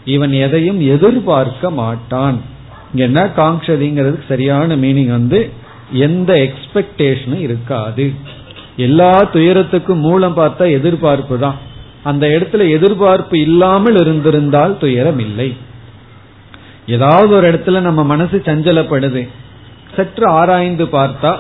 இவன் எதையும் எதிர்பார்க்க மாட்டான். இங்க என்ன காங்ஷதிங்கிறதுக்கு சரியான மீனிங் வந்து எந்த எக்ஸ்பெக்டேஷனும் இருக்காது. எல்லா துயரத்துக்கும் மூலம் பார்த்தா எதிர்பார்ப்பு தான். அந்த இடத்துல எதிர்பார்ப்பு இல்லாமல் இருந்திருந்தால் துயரம் இல்லை. ஏதாவது ஒரு இடத்துல நம்ம மனசு சஞ்சலப்படுது. சற்று ஆராய்ந்து பார்த்தா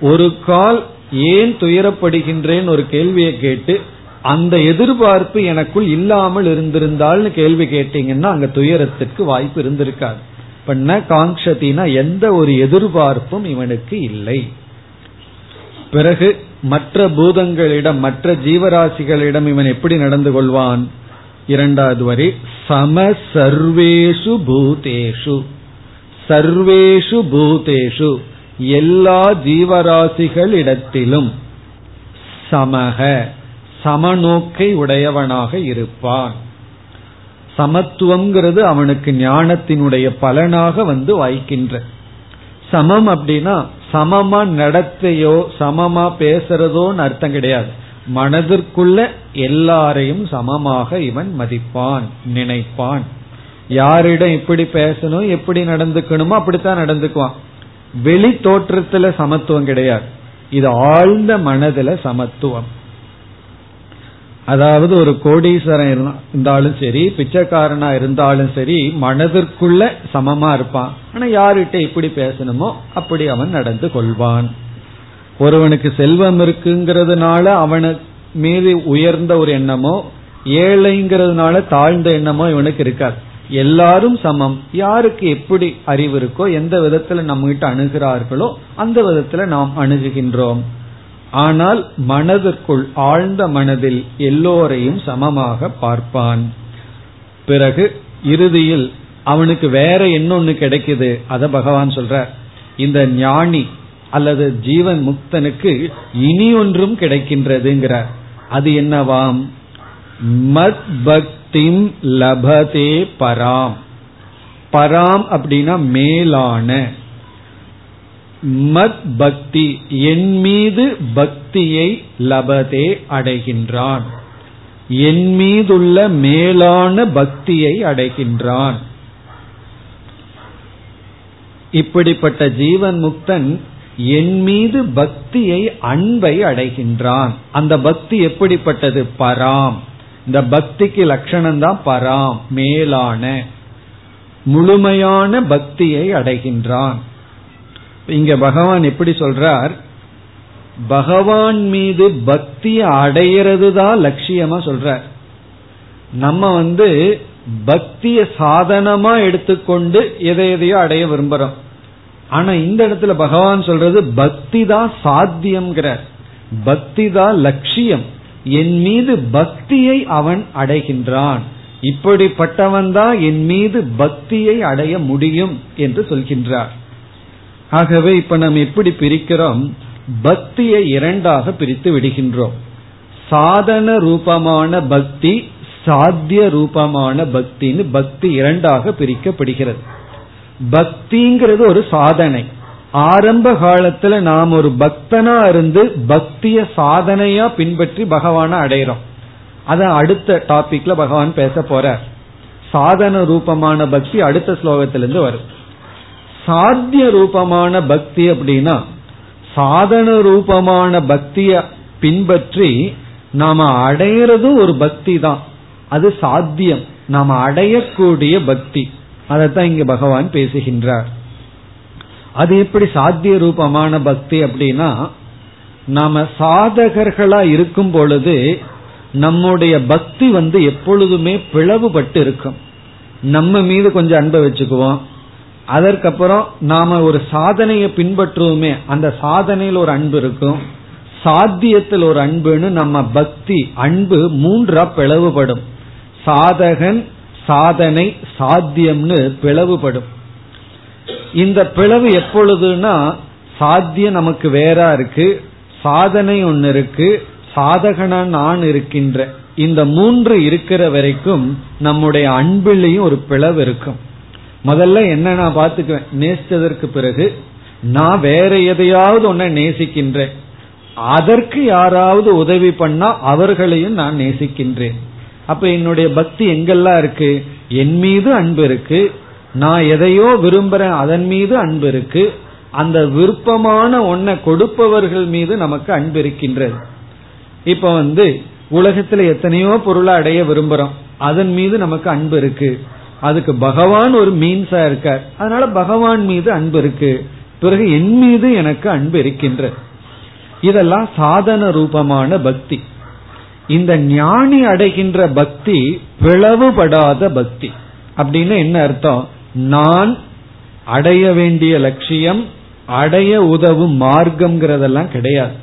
ஒரு கால் ஏன் துயரப்படுகின்றேன் ஒரு கேள்வியை கேட்டு அந்த எதிர்பார்ப்பு எனக்குள் இல்லாமல் இருந்திருந்தால்னு கேள்வி கேட்டீங்கன்னா அங்க துயரத்திற்கு வாய்ப்பு இருந்திருக்காது. பண்ண காங்கத்தினா எந்த ஒரு எதிர்பார்ப்பும் இவனுக்கு இல்லை. பிறகு மற்ற பூதங்களிடம் மற்ற ஜீவராசிகளிடம் இவன் எப்படி நடந்து கொள்வான்? இரண்டாவது வரி சம சர்வேஷு பூதேஷு. சர்வேஷு பூதேஷு எல்லா ஜீவராசிகளிடத்திலும் சமக சமநோக்கை உடையவனாக இருப்பான். சமத்துவம்ங்கிறது அவனுக்கு ஞானத்தினுடைய பலனாக வந்து வாய்க்கின்ற. சமம் அப்படின்னா சமமா நடத்தையோ சமமா பேசுறதோன்னு அர்த்தம் கிடையாது. மனதிற்குள்ள எல்லாரையும் சமமாக இவன் மதிப்பான் நினைப்பான். யாரிடம் எப்படி பேசணும் எப்படி நடந்துக்கணுமோ அப்படித்தான் நடந்துக்குவான். வெளி தோற்றத்துல சமத்துவம் கிடையாது. இது ஆழ்ந்த மனதுல சமத்துவம். அதாவது ஒரு கோடீஸ்வரன் இருந்தாலும் சரி பிச்சைக்காரனா இருந்தாலும் சரி மனதிற்குள்ள சமமா இருப்பான். ஆனா யாருகிட்ட எப்படி பேசணுமோ அப்படி அவன் நடந்து கொள்வான். ஒருவனுக்கு செல்வம் இருக்குங்கிறதுனால அவனு மீது உயர்ந்த ஒரு எண்ணமோ ஏழைங்கிறதுனால தாழ்ந்த எண்ணமோ இவனுக்கு இருக்காது. எல்லாரும் சமம். யாருக்கு எப்படி அறிவு இருக்கோ எந்த விதத்துல நம்ம கிட்ட அணுகிறார்களோ அந்த விதத்துல நாம் அணுகுகின்றோம். ஆனால் மனதிற்குள் ஆழ்ந்த மனதில் எல்லோரையும் சமமாக பார்ப்பான். பிறகு இறுதியில் அவனுக்கு வேற என்னொன்னு கிடைக்குது அத பகவான் சொல்ற இந்த ஞானி அல்லது ஜீவன் முக்தனுக்கு இனி ஒன்றும் கிடைக்கின்றதுங்கிறார். அது என்னவாம்? மத் பக்திம் லபதே பராம். பராம் அப்படின்னா மேலான. மத் பக்தி என் மீது பக்தியை லபதே அடைகின்றான். என் மீதுள்ள மேலான பக்தியை அடைகின்றான். இப்படிப்பட்ட ஜீவன் முக்தன் என் மீது பக்தியை அன்பை அடைகின்றான். அந்த பக்தி எப்படிப்பட்டது? பராம். இந்த பக்திக்கு லட்சணம் தான் பராம் மேலான முழுமையான பக்தியை அடைகின்றான். இங்க பகவான் எப்படி சொல்றார்? பகவான் மீது பக்தியை அடையிறது தான் லட்சியமா சொல்றார். நம்ம வந்து பக்திய சாதனமா எடுத்துக்கொண்டு எதை எதையோ அடைய விரும்புறோம். ஆனா இந்த இடத்துல பகவான் சொல்றது பக்தி தான் சாத்தியம்ங்கிற பக்தி தான் லட்சியம். என் மீது பக்தியை அவன் அடைகின்றான். இப்படிப்பட்டவன் தான் என் மீது பக்தியை அடைய முடியும் என்று சொல்கின்றார். ஆகவே இப்ப நம்ம எப்படி பிரிக்கிறோம்? பக்தியை இரண்டாக பிரித்து விடுகின்றோம். சாதன ரூபமான பக்தி சாத்திய ரூபமான பக்தின்னு பக்தி இரண்டாக பிரிக்கப்படுகிறது. பக்திங்கிறது ஒரு சாதனை. ஆரம்ப காலத்துல நாம் ஒரு பக்தனா இருந்து பக்திய சாதனையா பின்பற்றி பகவான அடையிறோம். அத அடுத்த டாபிக்ல பகவான் பேச போற சாதன ரூபமான பக்தி அடுத்த ஸ்லோகத்திலிருந்து வரும். சாத்திய ரூபமான பக்தி அப்படின்னா சாதன ரூபமான பக்திய பின்பற்றி நாம அடையிறதும் ஒரு பக்தி தான். அது சாத்தியம். நாம அடையக்கூடிய பக்தி. அதைத்தான் இங்க பகவான் பேசுகின்றார். அது எப்படி சாத்திய ரூபமான பக்தி அப்படின்னா நாம சாதகர்களா இருக்கும் பொழுது நம்முடைய பக்தி வந்து எப்பொழுதுமே பிளவுபட்டு இருக்கும். நம்ம மீது கொஞ்சம் அன்பை வச்சுக்குவோம். அதற்கப்புறம் நாம ஒரு சாதனையை பின்பற்றுவோமே அந்த சாதனையில் ஒரு அன்பு இருக்கும். சாத்தியத்தில் ஒரு அன்புன்னு நம்ம பக்தி அன்பு மூன்றா பிளவுபடும். சாதகன் சாதனை சாத்தியம்னு பிளவுபடும். இந்த பிளவு எப்பொழுதுனா சாத்தியம் நமக்கு வேறா இருக்கு சாதனை ஒன்னு இருக்கு சாதகன நான் இருக்கின்ற. இந்த மூன்று இருக்கிற வரைக்கும் நம்முடைய அன்பிலையும் ஒரு பிளவு இருக்கும். முதல்ல என்ன நான் பார்த்துக்குவேன்? நேசித்ததற்கு பிறகு நான் வேற எதையாவது ஒன்ன நேசிக்கின்றேன். அதற்கு யாராவது உதவி பண்ணா அவர்களையும் நான் நேசிக்கின்றேன். அப்ப என்னுடைய பக்தி எங்கெல்லாம் இருக்கு? என் மீது அன்பு இருக்கு. நான் எதையோ விரும்புறேன் அதன் மீது அன்பு இருக்கு. அந்த விருப்பமான ஒன்ன கொடுப்பவர்கள் மீது நமக்கு அன்பு இருக்கின்றது. இப்ப வந்து உலகத்துல எத்தனையோ பொருளை அடைய விரும்புறோம். அதன் மீது நமக்கு அன்பு இருக்கு. அதுக்கு பகவான் ஒரு மீன்ஸா இருக்கார். அதனால பகவான் மீது அன்பு இருக்கு. பிறகு என் மீது எனக்கு அன்பு இருக்கின்ற இதெல்லாம் சாதன ரூபமான பக்தி. இந்த ஞானி அடைகின்ற பக்தி பிளவுபடாத பக்தி. அப்படின்னு என்ன அர்த்தம்? நான் அடைய வேண்டிய லட்சியம் அடைய உதவும் மார்க்கம்ங்கிறதெல்லாம் கிடையாது.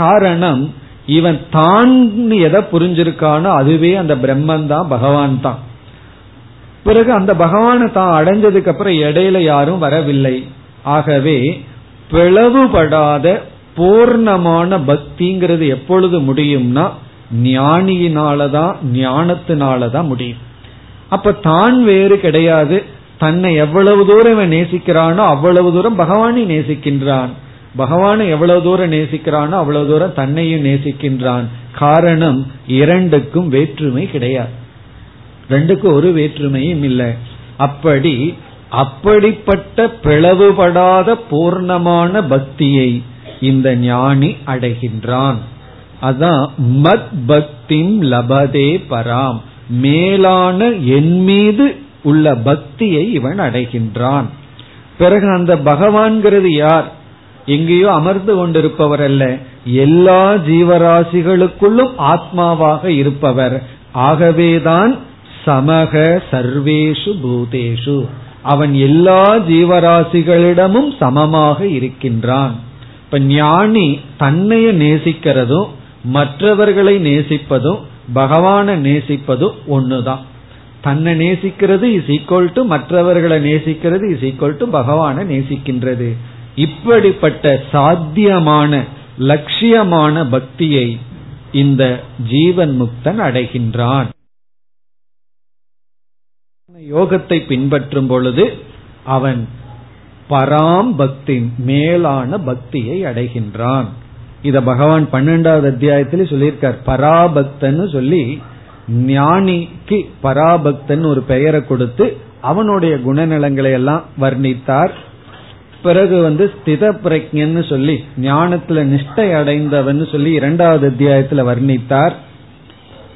காரணம் இவன் தான் எதை புரிஞ்சிருக்கானோ அதுவே அந்த பிரம்மன் தான் பகவான் தான் பிறகு அந்த பகவானை தான் அடைஞ்சதுக்கு அப்புறம் இடையில யாரும் வரவில்லை. ஆகவே பிளவுபடாத பூர்ணமான பக்திங்கிறது எப்பொழுது முடியும்னா ஞானியினாலதான் ஞானத்தினாலதான் முடியும். அப்ப தான் வேறு கிடையாது. தன்னை எவ்வளவு தூரம் இவன் நேசிக்கிறானோ அவ்வளவு தூரம் பகவானை நேசிக்கின்றான். பகவானை எவ்வளவு தூரம் நேசிக்கிறானோ அவ்வளவு தூரம் தன்னையும் நேசிக்கின்றான். காரணம் இரண்டுக்கும் வேற்றுமை கிடையாது. ரெண்டுக்கும் ஒரு வேற்றுமையும் இல்லை. அப்படி அப்படிப்பட்ட பிளவுபடாத பூர்ணமான பக்தியை இந்த ஞானி அடைகின்றான். அதான் மத் பக்திம் லபதே பராம். மேலான என் மீது உள்ள பக்தியை இவன் அடைகின்றான். பிறகு அந்த பகவான்கிறது யார்? எங்கேயோ அமர்ந்து கொண்டிருப்பவர் அல்ல. எல்லா ஜீவராசிகளுக்குள்ளும் ஆத்மாவாக இருப்பவர். ஆகவேதான் சமக சர்வேஷு பூதேஷு. அவன் எல்லா ஜீவராசிகளிடமும் சமமாக இருக்கின்றான். இப்ப ஞானி தன்னைய நேசிக்கிறதும் மற்றவர்களை நேசிப்பதும் பகவானை நேசிப்பதும் ஒண்ணுதான். தன்னை நேசிக்கிறது இஸ் ஈக்குவல் டு மற்றவர்களை நேசிக்கிறது இஸ் ஈக்குவல் டு பகவானை நேசிக்கின்றது. இப்படிப்பட்ட சாத்தியமான லட்சியமான பக்தியை இந்த ஜீவன் முக்தன் அடைகின்றான். யோகத்தை பின்பற்றும் பொழுது அவன் பராம் பக்தி மேலான பக்தியை அடைகின்றான். இத பகவான் பன்னெண்டாவது அத்தியாயத்திலே சொல்லியிருக்கார். பராபக்தன்னு சொல்லி ஞானிக்கு பராபக்தன் ஒரு பெயரை கொடுத்து அவனுடைய குணநலங்களை எல்லாம் வர்ணித்தார். பிறகு வந்து ஸ்தித பிரஜன்னு சொல்லி ஞானத்துல நிஷ்டை அடைந்தவன் சொல்லி இரண்டாவது அத்தியாயத்துல வர்ணித்தார்.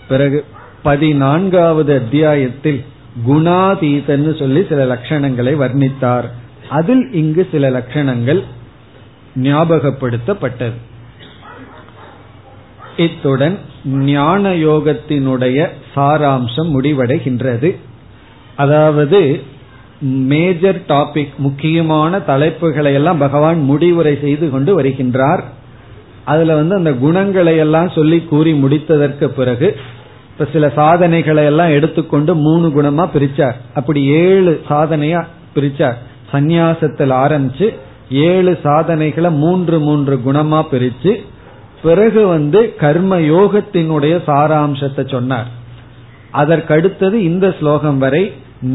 பிறகு பதினான்காவது அத்தியாயத்தில் குணாதீதன்னு சொல்லி சில லட்சணங்களை வர்ணித்தார். அதில் இங்கு சில லட்சணங்கள் ஞாபகப்படுத்தப்பட்டது. இத்துடன் ஞான யோகத்தினுடைய சாராம்சம் முடிவடைகின்றது. அதாவது மேஜர் டாபிக் முக்கியமான தலைப்புகளை எல்லாம் பகவான் முடிவுரை செய்து கொண்டு வருகின்றார். அதுல வந்து அந்த குணங்களை எல்லாம் சொல்லி கூறி முடித்ததற்கு பிறகு இப்ப சில சாதனைகளை எல்லாம் எடுத்துக்கொண்டு மூணு குணமா பிரிச்சார். அப்படி ஏழு சாதனையா பிரிச்சார். சந்நியாசத்தில் ஆரம்பிச்சு ஏழு சாதனைகளை மூன்று மூன்று குணமா பிரிச்சு பிறகு வந்து கர்ம யோகத்தினுடைய சாராம்சத்தை சொன்னார். அதற்கடுத்தது இந்த ஸ்லோகம் வரை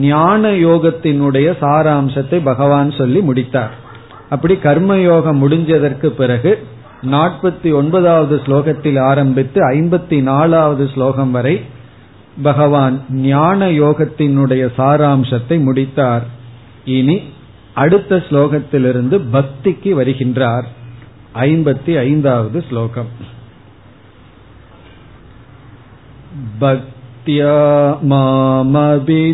ஞான யோகத்தினுடைய சாராம்சத்தை பகவான் சொல்லி முடித்தார். அப்படி கர்ம யோகம் முடிஞ்சதற்கு பிறகு நாற்பத்தி ஒன்பதாவது ஸ்லோகத்தில் ஆரம்பித்து ஐம்பத்தி நாலாவது ஸ்லோகம் வரை பகவான் ஞான யோகத்தினுடைய சாராம்சத்தை முடித்தார். இனி அடுத்த ஸ்லோகத்திலிருந்து பக்திக்கு வருகின்றார். ஐம்பத்தி ஐந்தாவது ஸ்லோகம் பக்தியா மாமபிஜானாதி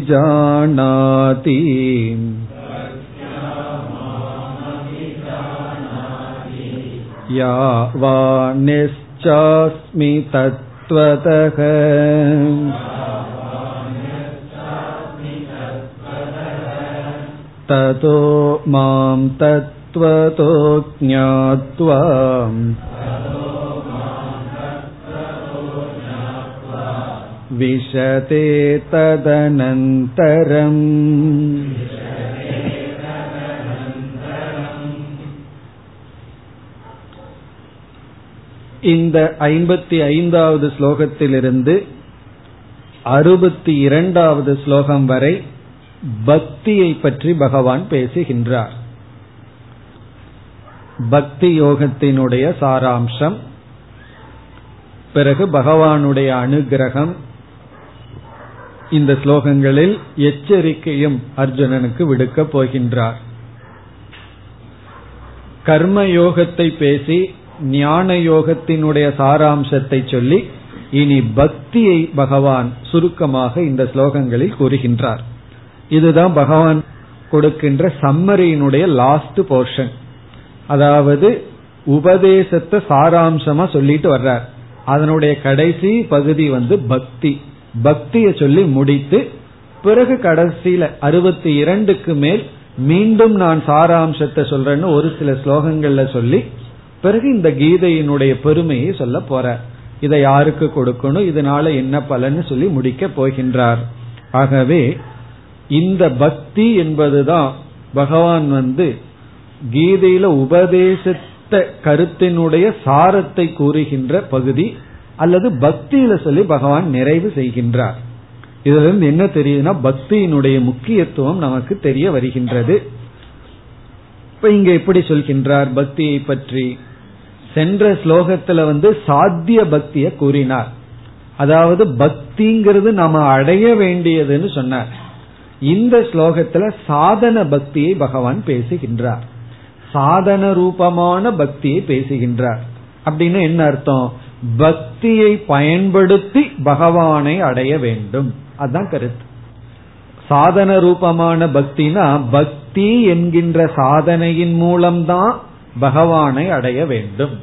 या वा निश्चास्मि तत्त्वतः ततो मां तत्त्वतो ज्ञात्वा विशते तदनन्तरम् இந்த ஐம்பத்தி ஐந்தாவது ஸ்லோகத்திலிருந்து அறுபத்தி இரண்டாவது ஸ்லோகம் வரை பக்தியை பற்றி பகவான் பேசுகின்றார் பக்தி யோகத்தினுடைய சாராம்சம். பிறகு பகவானுடைய அனுகிரகம். இந்த ஸ்லோகங்களில் எச்சரிக்கையும் அர்ஜுனனுக்கு விடுக்கப் போகின்றார். கர்ம யோகத்தை பேசி ஞான யோகத்தினுடைய சாராம்சத்தை சொல்லி இனி பக்தியை பகவான் சுருக்கமாக இந்த ஸ்லோகங்களில் கூறுகின்றார். இதுதான் பகவான் கொடுக்கின்ற சம்மரியினுடைய லாஸ்ட் போர்ஷன் அதாவது உபதேசத்தை சாராம்சமா சொல்லிட்டு வர்றார். அதனுடைய கடைசி பகுதி வந்து பக்தி. பக்தியை சொல்லி முடித்து பிறகு கடைசியில அறுபத்தி இரண்டுக்கு மேல் மீண்டும் நான் சாராம்சத்தை சொல்றேன்னு ஒரு சில ஸ்லோகங்கள்ல சொல்லி பிறகு இந்த கீதையினுடைய பெருமையை சொல்ல போற இதை யாருக்கு கொடுக்கணும்? இதனால என்ன பலன்னு சொல்லி முடிக்க போகின்றார். ஆகவே இந்த பக்தி என்பதுதான் பகவான் வந்து கீதையில உபதேசத்த கருத்தினுடைய சாரத்தை கூறுகின்ற பகுதி அல்லது பக்தியில சொல்லி பகவான் நிறைவு செய்கின்றார். இதுல இருந்து என்ன தெரியுதுன்னா பக்தியினுடைய முக்கியத்துவம் நமக்கு தெரிய வருகின்றது. இப்ப இங்க எப்படி சொல்கின்றார் பக்தியை பற்றி? சென்ற ஸ்லோகத்துல வந்து சாத்திய பக்திய கூறினார். அதாவது பக்திங்கிறது நாம அடைய வேண்டியதுன்னு சொன்னார். இந்த ஸ்லோகத்துல சாதன பக்தியை பகவான் பேசுகின்றார். சாதன ரூபமான பக்தியை பேசுகின்றார். அப்படின்னு என்ன அர்த்தம்? பக்தியை பயன்படுத்தி பகவானை அடைய வேண்டும். அதுதான் கருத்து. சாதன ரூபமான பக்தினா பக்தி என்கின்ற சாதனையின் மூலம்தான் பகவானை அடைய வேண்டும்.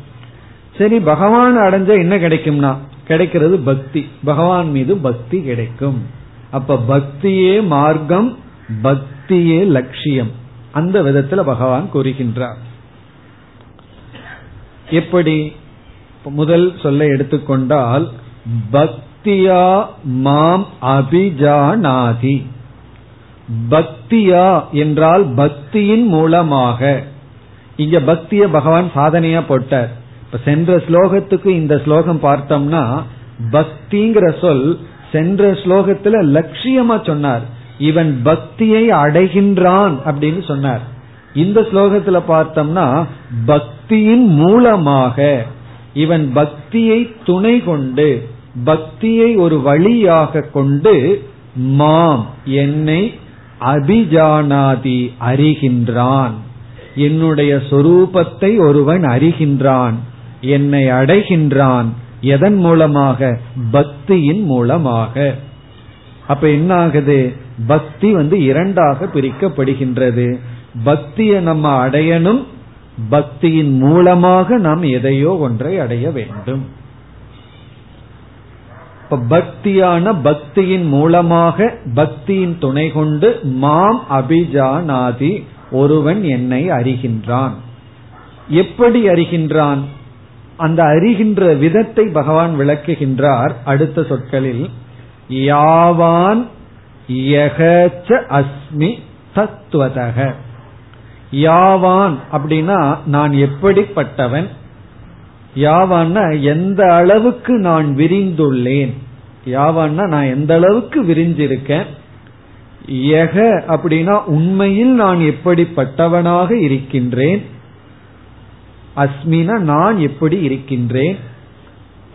சரி பகவான் அடைஞ்ச என்ன கிடைக்கும்னா? கிடைக்கிறது பக்தி. பகவான் மீது பக்தி கிடைக்கும். அப்ப பக்தியே மார்க்கம் பக்தியே லட்சியம். அந்த விதத்துல பகவான் கூறுகின்றார். எப்படி? முதல் சொல்லை எடுத்துக்கொண்டால் பக்தியா மாம் அபிஜானாதி. பக்தியா என்றால் பக்தியின் மூலமாக. இங்க பக்திய பகவான் சாதனையா போட்டார். இப்ப சென்ற ஸ்லோகத்துக்கு இந்த ஸ்லோகம் பார்த்தோம்னா பக்திங்கிற சொல் சென்ற ஸ்லோகத்துல லட்சியமா சொன்னார். இவன் பக்தியை அடைகின்றான் அப்படின்னு சொன்னார். இந்த ஸ்லோகத்துல பார்த்தோம்னா பக்தியின் மூலமாக இவன் பக்தியை துணை கொண்டு பக்தியை ஒரு வழியாக கொண்டு மாம் என்னை அபிஜானாதி அறிகின்றான். என்னுடைய சொரூபத்தை ஒருவன் அறிகின்றான் என்னை அடைகின்றான் எதன் மூலமாக? பக்தியின் மூலமாக. அப்ப என்ன ஆகுது பக்தி வந்து இரண்டாக பிரிக்கப்படுகின்றது. பக்தியை நம்ம அடையணும் பக்தியின் மூலமாக நாம் எதையோ ஒன்றை அடைய வேண்டும். பக்தியான பக்தியின் மூலமாக பக்தியின் துணை கொண்டு மாம் அபிஜானாதி ஒருவன் என்னை அறிகின்றான். எப்படி அறிகின்றான்? அந்த அறிகின்ற விதத்தை பகவான் விளக்குகின்றார் அடுத்த சொற்களில் யாவான் அஸ்மி தத்துவதக யாவான் அப்படின்னா நான் எப்படிப்பட்டவன்? யாவான்னா எந்த அளவுக்கு நான் விரிந்துள்ளேன்? யாவான்னா நான் எந்த அளவுக்கு விரிஞ்சிருக்கேன்? எக அப்படின்னா உண்மையில் நான் எப்படிப்பட்டவனாக இருக்கின்றேன்? அஸ்மினா நான் எப்படி இருக்கின்றேன்?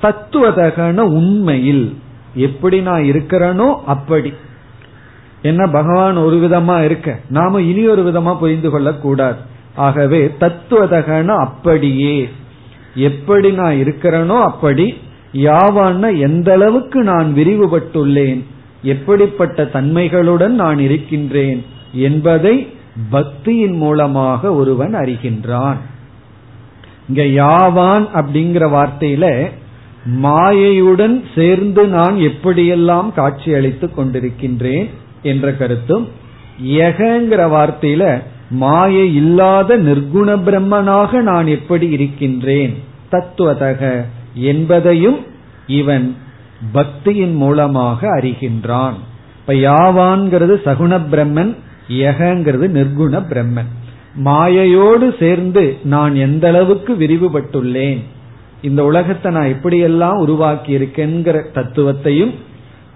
தத்துவதகன உண்மையில் எப்படி நான் இருக்கிறனோ அப்படி. என்ன பகவான் ஒரு விதமா இருக்க நாம இனி ஒரு விதமா புரிந்து கொள்ள கூடாது ஆகவே தத்துவதகன அப்படியே. எப்படி நான் இருக்கிறேனோ அப்படி யாவான எந்த அளவுக்கு நான் விரிவுபட்டுள்ளேன் எப்படிப்பட்ட தன்மைகளுடன் நான் இருக்கின்றேன் என்பதை பக்தியின் மூலமாக ஒருவன் அறிகின்றான். இங்க யாவான் அப்படிங்கிற வார்த்தையில மாயையுடன் சேர்ந்து நான் எப்படியெல்லாம் காட்சி அளித்துக் கொண்டிருக்கின்றேன் என்ற கருத்தும் யகங்கிற வார்த்தையில மாயை இல்லாத நிர்குண பிரம்மனாக நான் எப்படி இருக்கின்றேன்? தத்துவதக என்பதையும் இவன் பக்தியின் மூலமாக அறிகின்றான். இப்ப யாவான்கிறது சகுண பிரம்மன் யகங்கிறது நிர்குண பிரம்மன். மாயையோடு சேர்ந்து நான் எந்த அளவுக்கு விரிவுபட்டுள்ளேன்? இந்த உலகத்தை நான் எப்படியெல்லாம் உருவாக்கி இருக்கேங்கிற தத்துவத்தையும்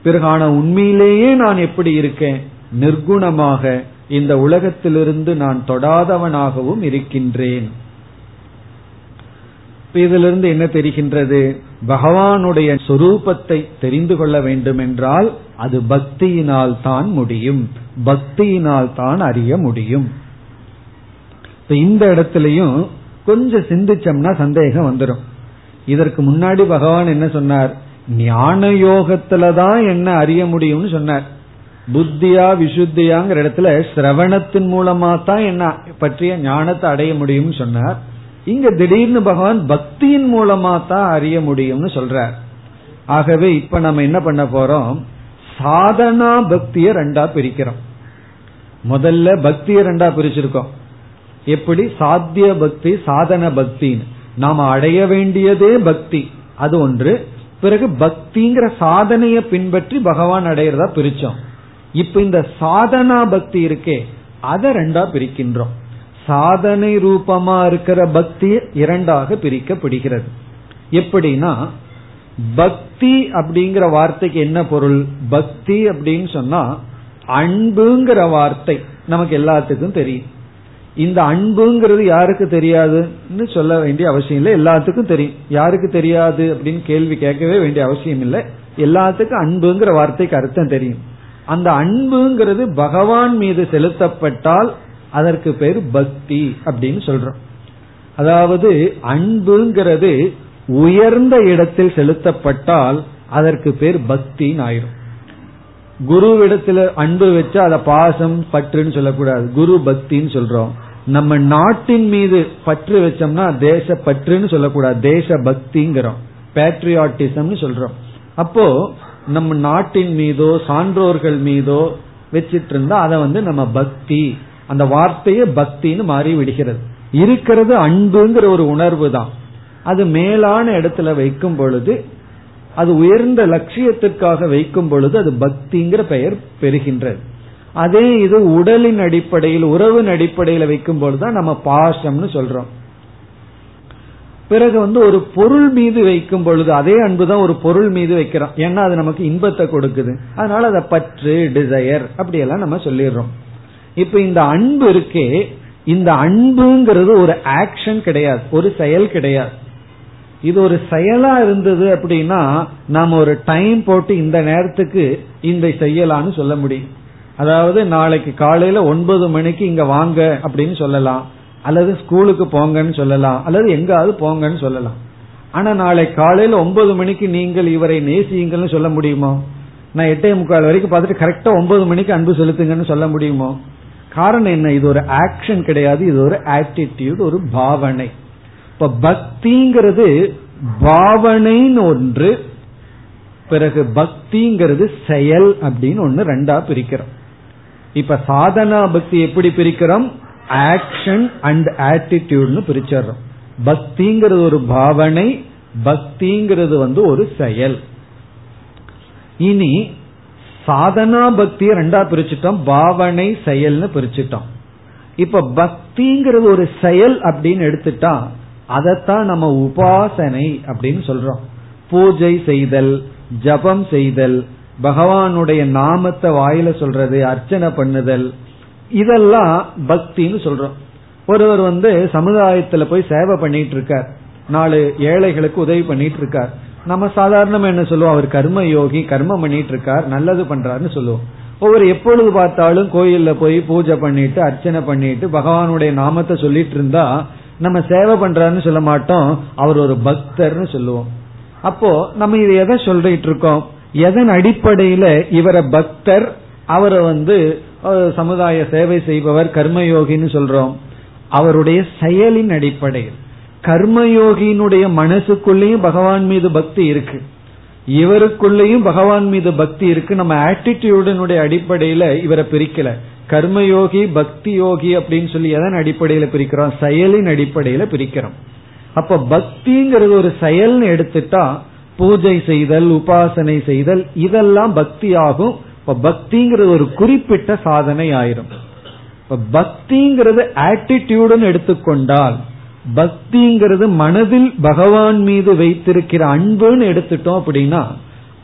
பிறகான உண்மையிலேயே நான் எப்படி இருக்கேன்? நிர்குணமாக இந்த உலகத்திலிருந்து நான் தொடாதவனாகவும் இருக்கின்றேன். இதிலிருந்து என்ன தெரிகின்றது? பகவானுடைய சொரூபத்தை தெரிந்து கொள்ள வேண்டும் என்றால் அது பக்தியினால் தான் முடியும். பக்தியினால் தான் அறிய முடியும். இந்த இடத்துலயும் கொஞ்சம் சிந்திச்சோம்னா சந்தேகம் வந்துடும் இதற்கு முன்னாடி பகவான் என்ன சொன்னார்? ஞான யோகத்துலதான் என்ன அறிய முடியும்னு சொன்னார். புத்தியா விசுத்தியாங்கிற இடத்துல சிரவணத்தின் மூலமா தான் என்ன பற்றிய ஞானத்தை அடைய முடியும்னு சொன்னார். இங்க திடீர்னு பகவான் பக்தியின் மூலமா தான் அறிய முடியும்னு சொல்றார். ஆகவே இப்ப நம்ம என்ன பண்ண போறோம்? சாதனா பக்திய ரெண்டா பிரிக்கிறோம். முதல்ல பக்திய ரெண்டா பிரிச்சிருக்கோம். எப்படி? சாத்திய பக்தி சாதன பக்தின்னு. நாம அடைய வேண்டியதே பக்தி. அது ஒன்று. பிறகு பக்திங்கிற சாதனைய பின்பற்றி பகவான் அடையிறதா பிரிச்சோம். இப்ப இந்த சாதனா பக்தி இருக்கே அதை ரெண்டா பிரிக்கின்றோம். சாதனை ரூபமா இருக்கிற பக்தி இரண்டாக பிரிக்கப்படுகிறது. எப்படின்னா பக்தி அப்படிங்கிற வார்த்தைக்கு என்ன பொருள்? பக்தி அப்படின்னு சொன்னா அன்புங்கிற வார்த்தை நமக்கு எல்லாத்துக்கும் தெரியும். இந்த அன்புங்கிறது யாருக்கு தெரியாதுன்னு சொல்ல வேண்டிய அவசியம் இல்லை. எல்லாத்துக்கும் தெரியும். யாருக்கு தெரியாது அப்படின்னு கேள்வி கேட்கவே வேண்டிய அவசியம் இல்லை. எல்லாத்துக்கும் அன்புங்கிற வார்த்தைக்கு அர்த்தம் தெரியும். அந்த அன்புங்கிறது பகவான் மீது செலுத்தப்பட்டால் அதற்கு பேர் பக்தி அப்படின்னு சொல்றோம். அதாவது அன்புங்கிறது உயர்ந்த இடத்தில் செலுத்தப்பட்டால் அதற்கு பேர் பக்தின்னு ஆயிரும். குருவிடத்துல அன்பு வச்சா அதை பாசம் பற்றுன்னு சொல்லக்கூடாது. குரு பக்தின்னு சொல்றோம். நம்ம நாட்டின் மீது பற்று வச்சோம்னா தேச பற்றுன்னு சொல்லக்கூடாது. தேச பக்திங்கிறோம். பேட்ரியாட்டிசம்னு சொல்றோம். அப்போ நம்ம நாட்டின் மீதோ சான்றோர்கள் மீதோ வச்சிட்டு இருந்தா அதை வந்து நம்ம பக்தி அந்த வார்த்தையே பக்தின்னு மாறி விடுகிறது. இருக்கிறது அன்புங்கிற ஒரு உணர்வு தான் அது மேலான இடத்துல வைக்கும் பொழுது அது உயர்ந்த லட்சியத்திற்காக வைக்கும் பொழுது அது பக்திங்கிற பெயர் பெறுகின்றது. அதே இது உடலின் அடிப்படையில் உறவின் அடிப்படையில் வைக்கும் பொழுதுதான் நம்ம பாசம்னு சொல்றோம். பிறகு வந்து ஒரு பொருள் மீது வைக்கும் பொழுது அதே அன்பு தான் ஒரு பொருள் மீது வைக்கிறோம். ஏன்னா அது நமக்கு இன்பத்தை கொடுக்குது. அதனால அதை பற்று டிசையர் அப்படியெல்லாம் நம்ம சொல்லிடுறோம். இப்ப இந்த அன்பு இருக்கே இந்த அன்புங்கிறது ஒரு ஆக்ஷன் கிடையாது. ஒரு செயல் கிடையாது. இது ஒரு செயலா இருந்தது அப்படின்னா நாம ஒரு டைம் போட்டு இந்த நேரத்துக்கு இந்த செய்யலான்னு சொல்ல முடியும். அதாவது நாளைக்கு காலையில ஒன்பது மணிக்கு இங்க வாங்க அப்படின்னு சொல்லலாம். அல்லது ஸ்கூலுக்கு போங்கன்னு சொல்லலாம். அல்லது எங்காவது போங்கன்னு சொல்லலாம். ஆனா நாளை காலையில ஒன்பது மணிக்கு நீங்கள் இவரை நேசியுங்கள்னு சொல்ல முடியுமோ? நான் எட்டே முக்கால் வரைக்கும் பார்த்துட்டு கரெக்டா ஒன்பது மணிக்கு அன்பு செலுத்துங்கன்னு சொல்ல முடியுமோ? காரணம் என்ன? இது ஒரு ஆக்ஷன் கிடையாது. இது ஒரு ஆட்டிடியூட் ஒரு பாவனை. இப்ப பக்திங்கிறது பாவனைன்னு ஒன்று பிறகு பக்திங்கிறது செயல் அப்படின்னு ஒன்னு ரெண்டா பிரிக்கிறோம். இப்ப சாதனா பக்தி எப்படி பிரிக்கிறோம்? ஆக்ஷன் அண்ட் ஆட்டிடியூட்னு பிரிச்சிடறோம். பக்திங்கிறது ஒரு பாவனை பக்திங்கிறது வந்து ஒரு செயல். இனி சாதனா பக்தியை ரெண்டா பிரிச்சுட்டோம் பாவனை செயல்னு பிரிச்சுட்டோம். இப்ப பக்திங்கிறது ஒரு செயல் அப்படின்னு எடுத்துட்டா அதைத்தான் நம்ம உபாசனை அப்படின்னு சொல்றோம். பூஜை செய்தல் ஜபம் செய்தல் பகவானுடைய நாமத்தை வாயில சொல்றது அர்ச்சனை பண்ணுதல் இதெல்லாம் பக்தின்னு சொல்றோம். ஒருவர் வந்து சமுதாயத்துல போய் சேவை பண்ணிட்டு இருக்கார் நாலு ஏழைகளுக்கு உதவி பண்ணிட்டு இருக்கார் நம்ம சாதாரணமா என்ன சொல்லுவோம்? அவர் கர்ம யோகி கர்மம் பண்ணிட்டு இருக்கார் நல்லது பண்றாருன்னு சொல்லுவோம். ஒவ்வொரு எப்பொழுது பார்த்தாலும் கோயில்ல போய் பூஜை பண்ணிட்டு அர்ச்சனை பண்ணிட்டு பகவானுடைய நாமத்தை சொல்லிட்டு இருந்தா நம்ம சேவை பண்றாருன்னு சொல்ல மாட்டோம். அவர் ஒரு பக்தர்னு சொல்லுவோம். அப்போ நம்ம இதை எதை சொல்லிட்டு இருக்கோம்? எதன் அடிப்படையில இவரை பக்தர் அவரை வந்து சமுதாய சேவை செய்பவர் கர்மயோகின்னு சொல்றோம். அவருடைய செயலின் அடிப்படையில். கர்மயோகியினுடைய மனசுக்குள்ளேயும் பகவான் மீது பக்தி இருக்கு. இவருக்குள்ளேயும் பகவான் மீது பக்தி இருக்கு. நம்ம ஆட்டிடியூடனுடைய அடிப்படையில இவரை பிரிக்கல. கர்மயோகி பக்தி யோகி அப்படின்னு சொல்லி எதன் அடிப்படையில பிரிக்கிறோம்? செயலின் அடிப்படையில பிரிக்கிறோம். அப்ப பக்திங்கிறது ஒரு செயல்னு எடுத்துட்டா பூஜை செய்தல் உபாசனை செய்தல் இதெல்லாம் பக்தி ஆகும் இப்ப பக்திங்கிறது ஒரு குறிப்பிட்ட சாதனை ஆயிரும். இப்ப பக்திங்கிறது ஆட்டிடியூடுன்னு எடுத்துக்கொண்டால் பக்திங்கிறது மனதில் பகவான் மீது வைத்திருக்கிற அன்புன்னு எடுத்துட்டோம் அப்படின்னா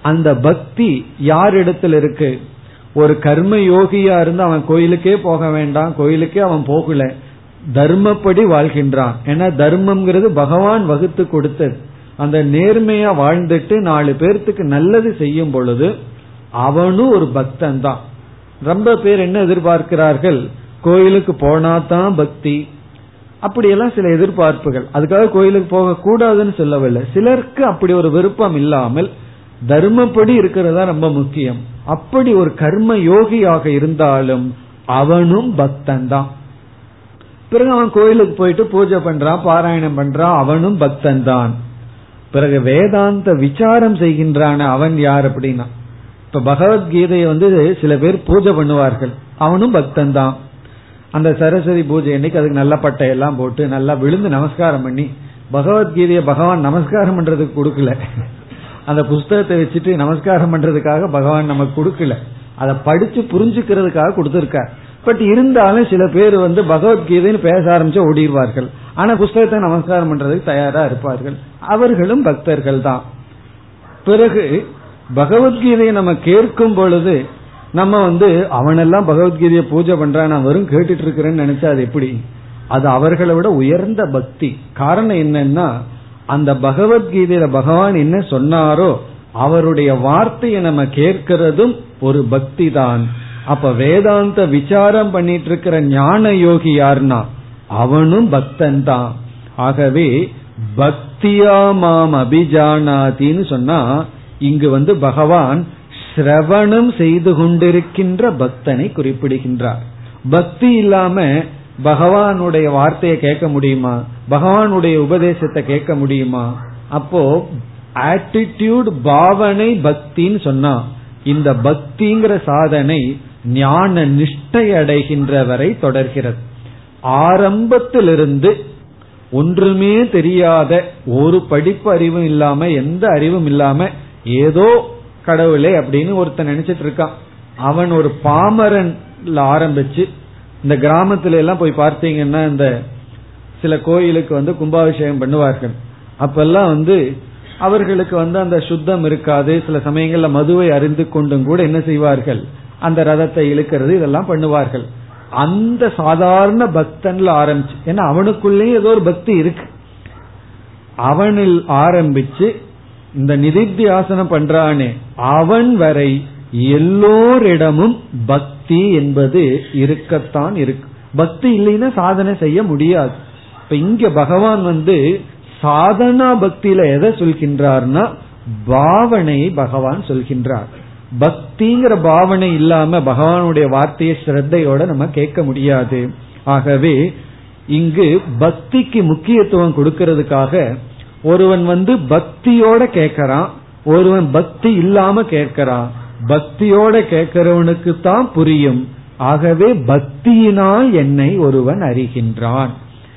அந்த பக்தி யார் இடத்துல இருக்கு? ஒரு கர்ம யோகியா இருந்து அவன் கோயிலுக்கே போக வேண்டாம் கோயிலுக்கே அவன் போகல. தர்மப்படி வாழ்கின்றான். ஏன்னா தர்மம்ங்கிறது பகவான் வகுத்து கொடுத்தது. அந்த நேர்மையா வாழ்ந்துட்டு நாலு பேர்த்துக்கு நல்லது செய்யும் பொழுது அவனும் ஒரு பக்தன் தான் ரொம்ப பேர் என்ன எதிர்பார்க்கிறார்கள்? கோயிலுக்கு போனா தான் பக்தி. அப்படியெல்லாம் சில எதிர்பார்ப்புகள். அதுக்காக கோயிலுக்கு போக கூடாதுன்னு சொல்லவில்லை. சிலருக்கு அப்படி ஒரு விருப்பம் இல்லாமல் தர்மப்படி இருக்கிறதா ரொம்ப முக்கியம். அப்படி ஒரு கர்ம யோகியாக இருந்தாலும் அவனும் பக்தன் தான். பிறகு அவன் கோயிலுக்கு போயிட்டு பூஜை பண்றான் பாராயணம் பண்றான் அவனும் பக்தன் தான். பிறகு வேதாந்த விசாரம் செய்கின்றான அவன் யார் அப்படின்னா இப்ப பகவத்கீதையை வந்து சில பேர் பூஜை பண்ணுவார்கள். அவனும் பக்தன் தான். அந்த சரஸ்வதி பூஜை அன்னைக்கு அதுக்கு நல்ல பட்டையெல்லாம் போட்டு நல்லா விழுந்து நமஸ்காரம் பண்ணி பகவத்கீதையை பகவான் நமஸ்காரம் பண்றதுக்கு கொடுக்கல. அந்த புஸ்தகத்தை வச்சுட்டு நமஸ்காரம் பண்றதுக்காக பகவான் நமக்கு கொடுக்கல. அதை படிச்சு புரிஞ்சுக்கிறதுக்காக கொடுத்திருக்கார். பட் இருந்தாலும் சில பேர் வந்து பகவத்கீதைன்னு பேச ஆரம்பிச்சு ஓடிடுவார்கள். ஆனா புஸ்தகத்தை நமஸ்காரம் பண்றதுக்கு தயாரா இருப்பார்கள். அவர்களும் பக்தர்கள் தான். பிறகு பகவத்கீதையை நம்ம கேட்கும் பொழுது நம்ம வந்து அவனெல்லாம் பகவத்கீதையை பூஜை பண்றான் நான் வெறும் கேட்டுட்டு இருக்கிறேன்னு நினைச்சா அது எப்படி? அது அவர்களை விட உயர்ந்த பக்தி. காரணம் என்னன்னா அந்த பகவத்கீதையில பகவான் என்ன சொன்னாரோ அவருடைய வார்த்தையை நம்ம கேட்கிறதும் ஒரு பக்தி தான் அப்ப வேதாந்த விசாரம் பண்ணிட்டு இருக்கிற ஞான யோகி யாருன்னா அவனும் பக்தன் தான் ஆகவே பக்தியா மாம் அபிஜானாதின்னு சொன்னா இங்கு வந்து பகவான் சிரவணம் செய்து கொண்டிருக்கின்ற பக்தனை குறிப்பிடுகின்றார். பக்தி இல்லாம பகவானுடைய வார்த்தையை கேட்க முடியுமா? பகவானுடைய உபதேசத்தை கேட்க முடியுமா? அப்போ ஆட்டிடியூட் பாவனை பக்தின்னு சொன்னா இந்த பக்திங்கிற சாதனை ஞான நிஷ்டை அடைகின்ற வரை தொடர்கிறது. ஆரம்பத்திலிருந்து ஒன்றுமே தெரியாத ஒரு படிப்பு அறிவும் இல்லாம எந்த அறிவும் இல்லாம ஏதோ கடவுளே அப்படின்னு ஒருத்தன் நினைச்சிட்டு இருக்கான். அவன் ஒரு பாமரன்ல ஆரம்பிச்சு இந்த கிராமத்துல எல்லாம் போய் பார்த்தீங்கன்னா இந்த சில கோயிலுக்கு வந்து கும்பாபிஷேகம் பண்ணுவார்கள். அப்பெல்லாம் வந்து அவர்களுக்கு வந்து அந்த சுத்தம் இருக்காது. சில சமயங்கள்ல மதுவை அறிந்து கொண்டும் கூட என்ன செய்வார்கள்? அந்த ரதத்தை இழுக்கிறது இதெல்லாம் பண்ணுவார்கள். அந்த சாதாரண பக்தன்ல ஆரம்பிச்சு ஏன்னா அவனுக்குள்ளேயும் ஏதோ ஒரு பக்தி இருக்கு. அவனில் ஆரம்பிச்சு இந்த நிதித்தியாசனம் பண்றானே அவன் வரை எல்லோரிடமும் பக்தி என்பது இருக்கத்தான் இருக்கு. பக்தி இல்லைன்னா சாதனை செய்ய முடியாது. இப்ப இங்க பகவான் வந்து சாதனா பக்தியில எதை சொல்கின்றார்னா பாவனையை பகவான் சொல்கின்றார். பக்திங்கிற பாவனை இல்லாம பகவானுடைய வார்த்தையை ஸ்ரத்தையோட நம்ம கேட்க முடியாது. ஆகவே இங்கு பக்திக்கு முக்கியத்துவம் கொடுக்கறதுக்காக ஒருவன் வந்து பக்தியோட கேட்கறான் ஒருவன் பக்தி இல்லாம கேட்கறான். பக்தியோட கேட்கிறவனுக்கு தான் புரியும். ஆகவே பக்தியினால் என்னை ஒருவன் அறிகின்றான்.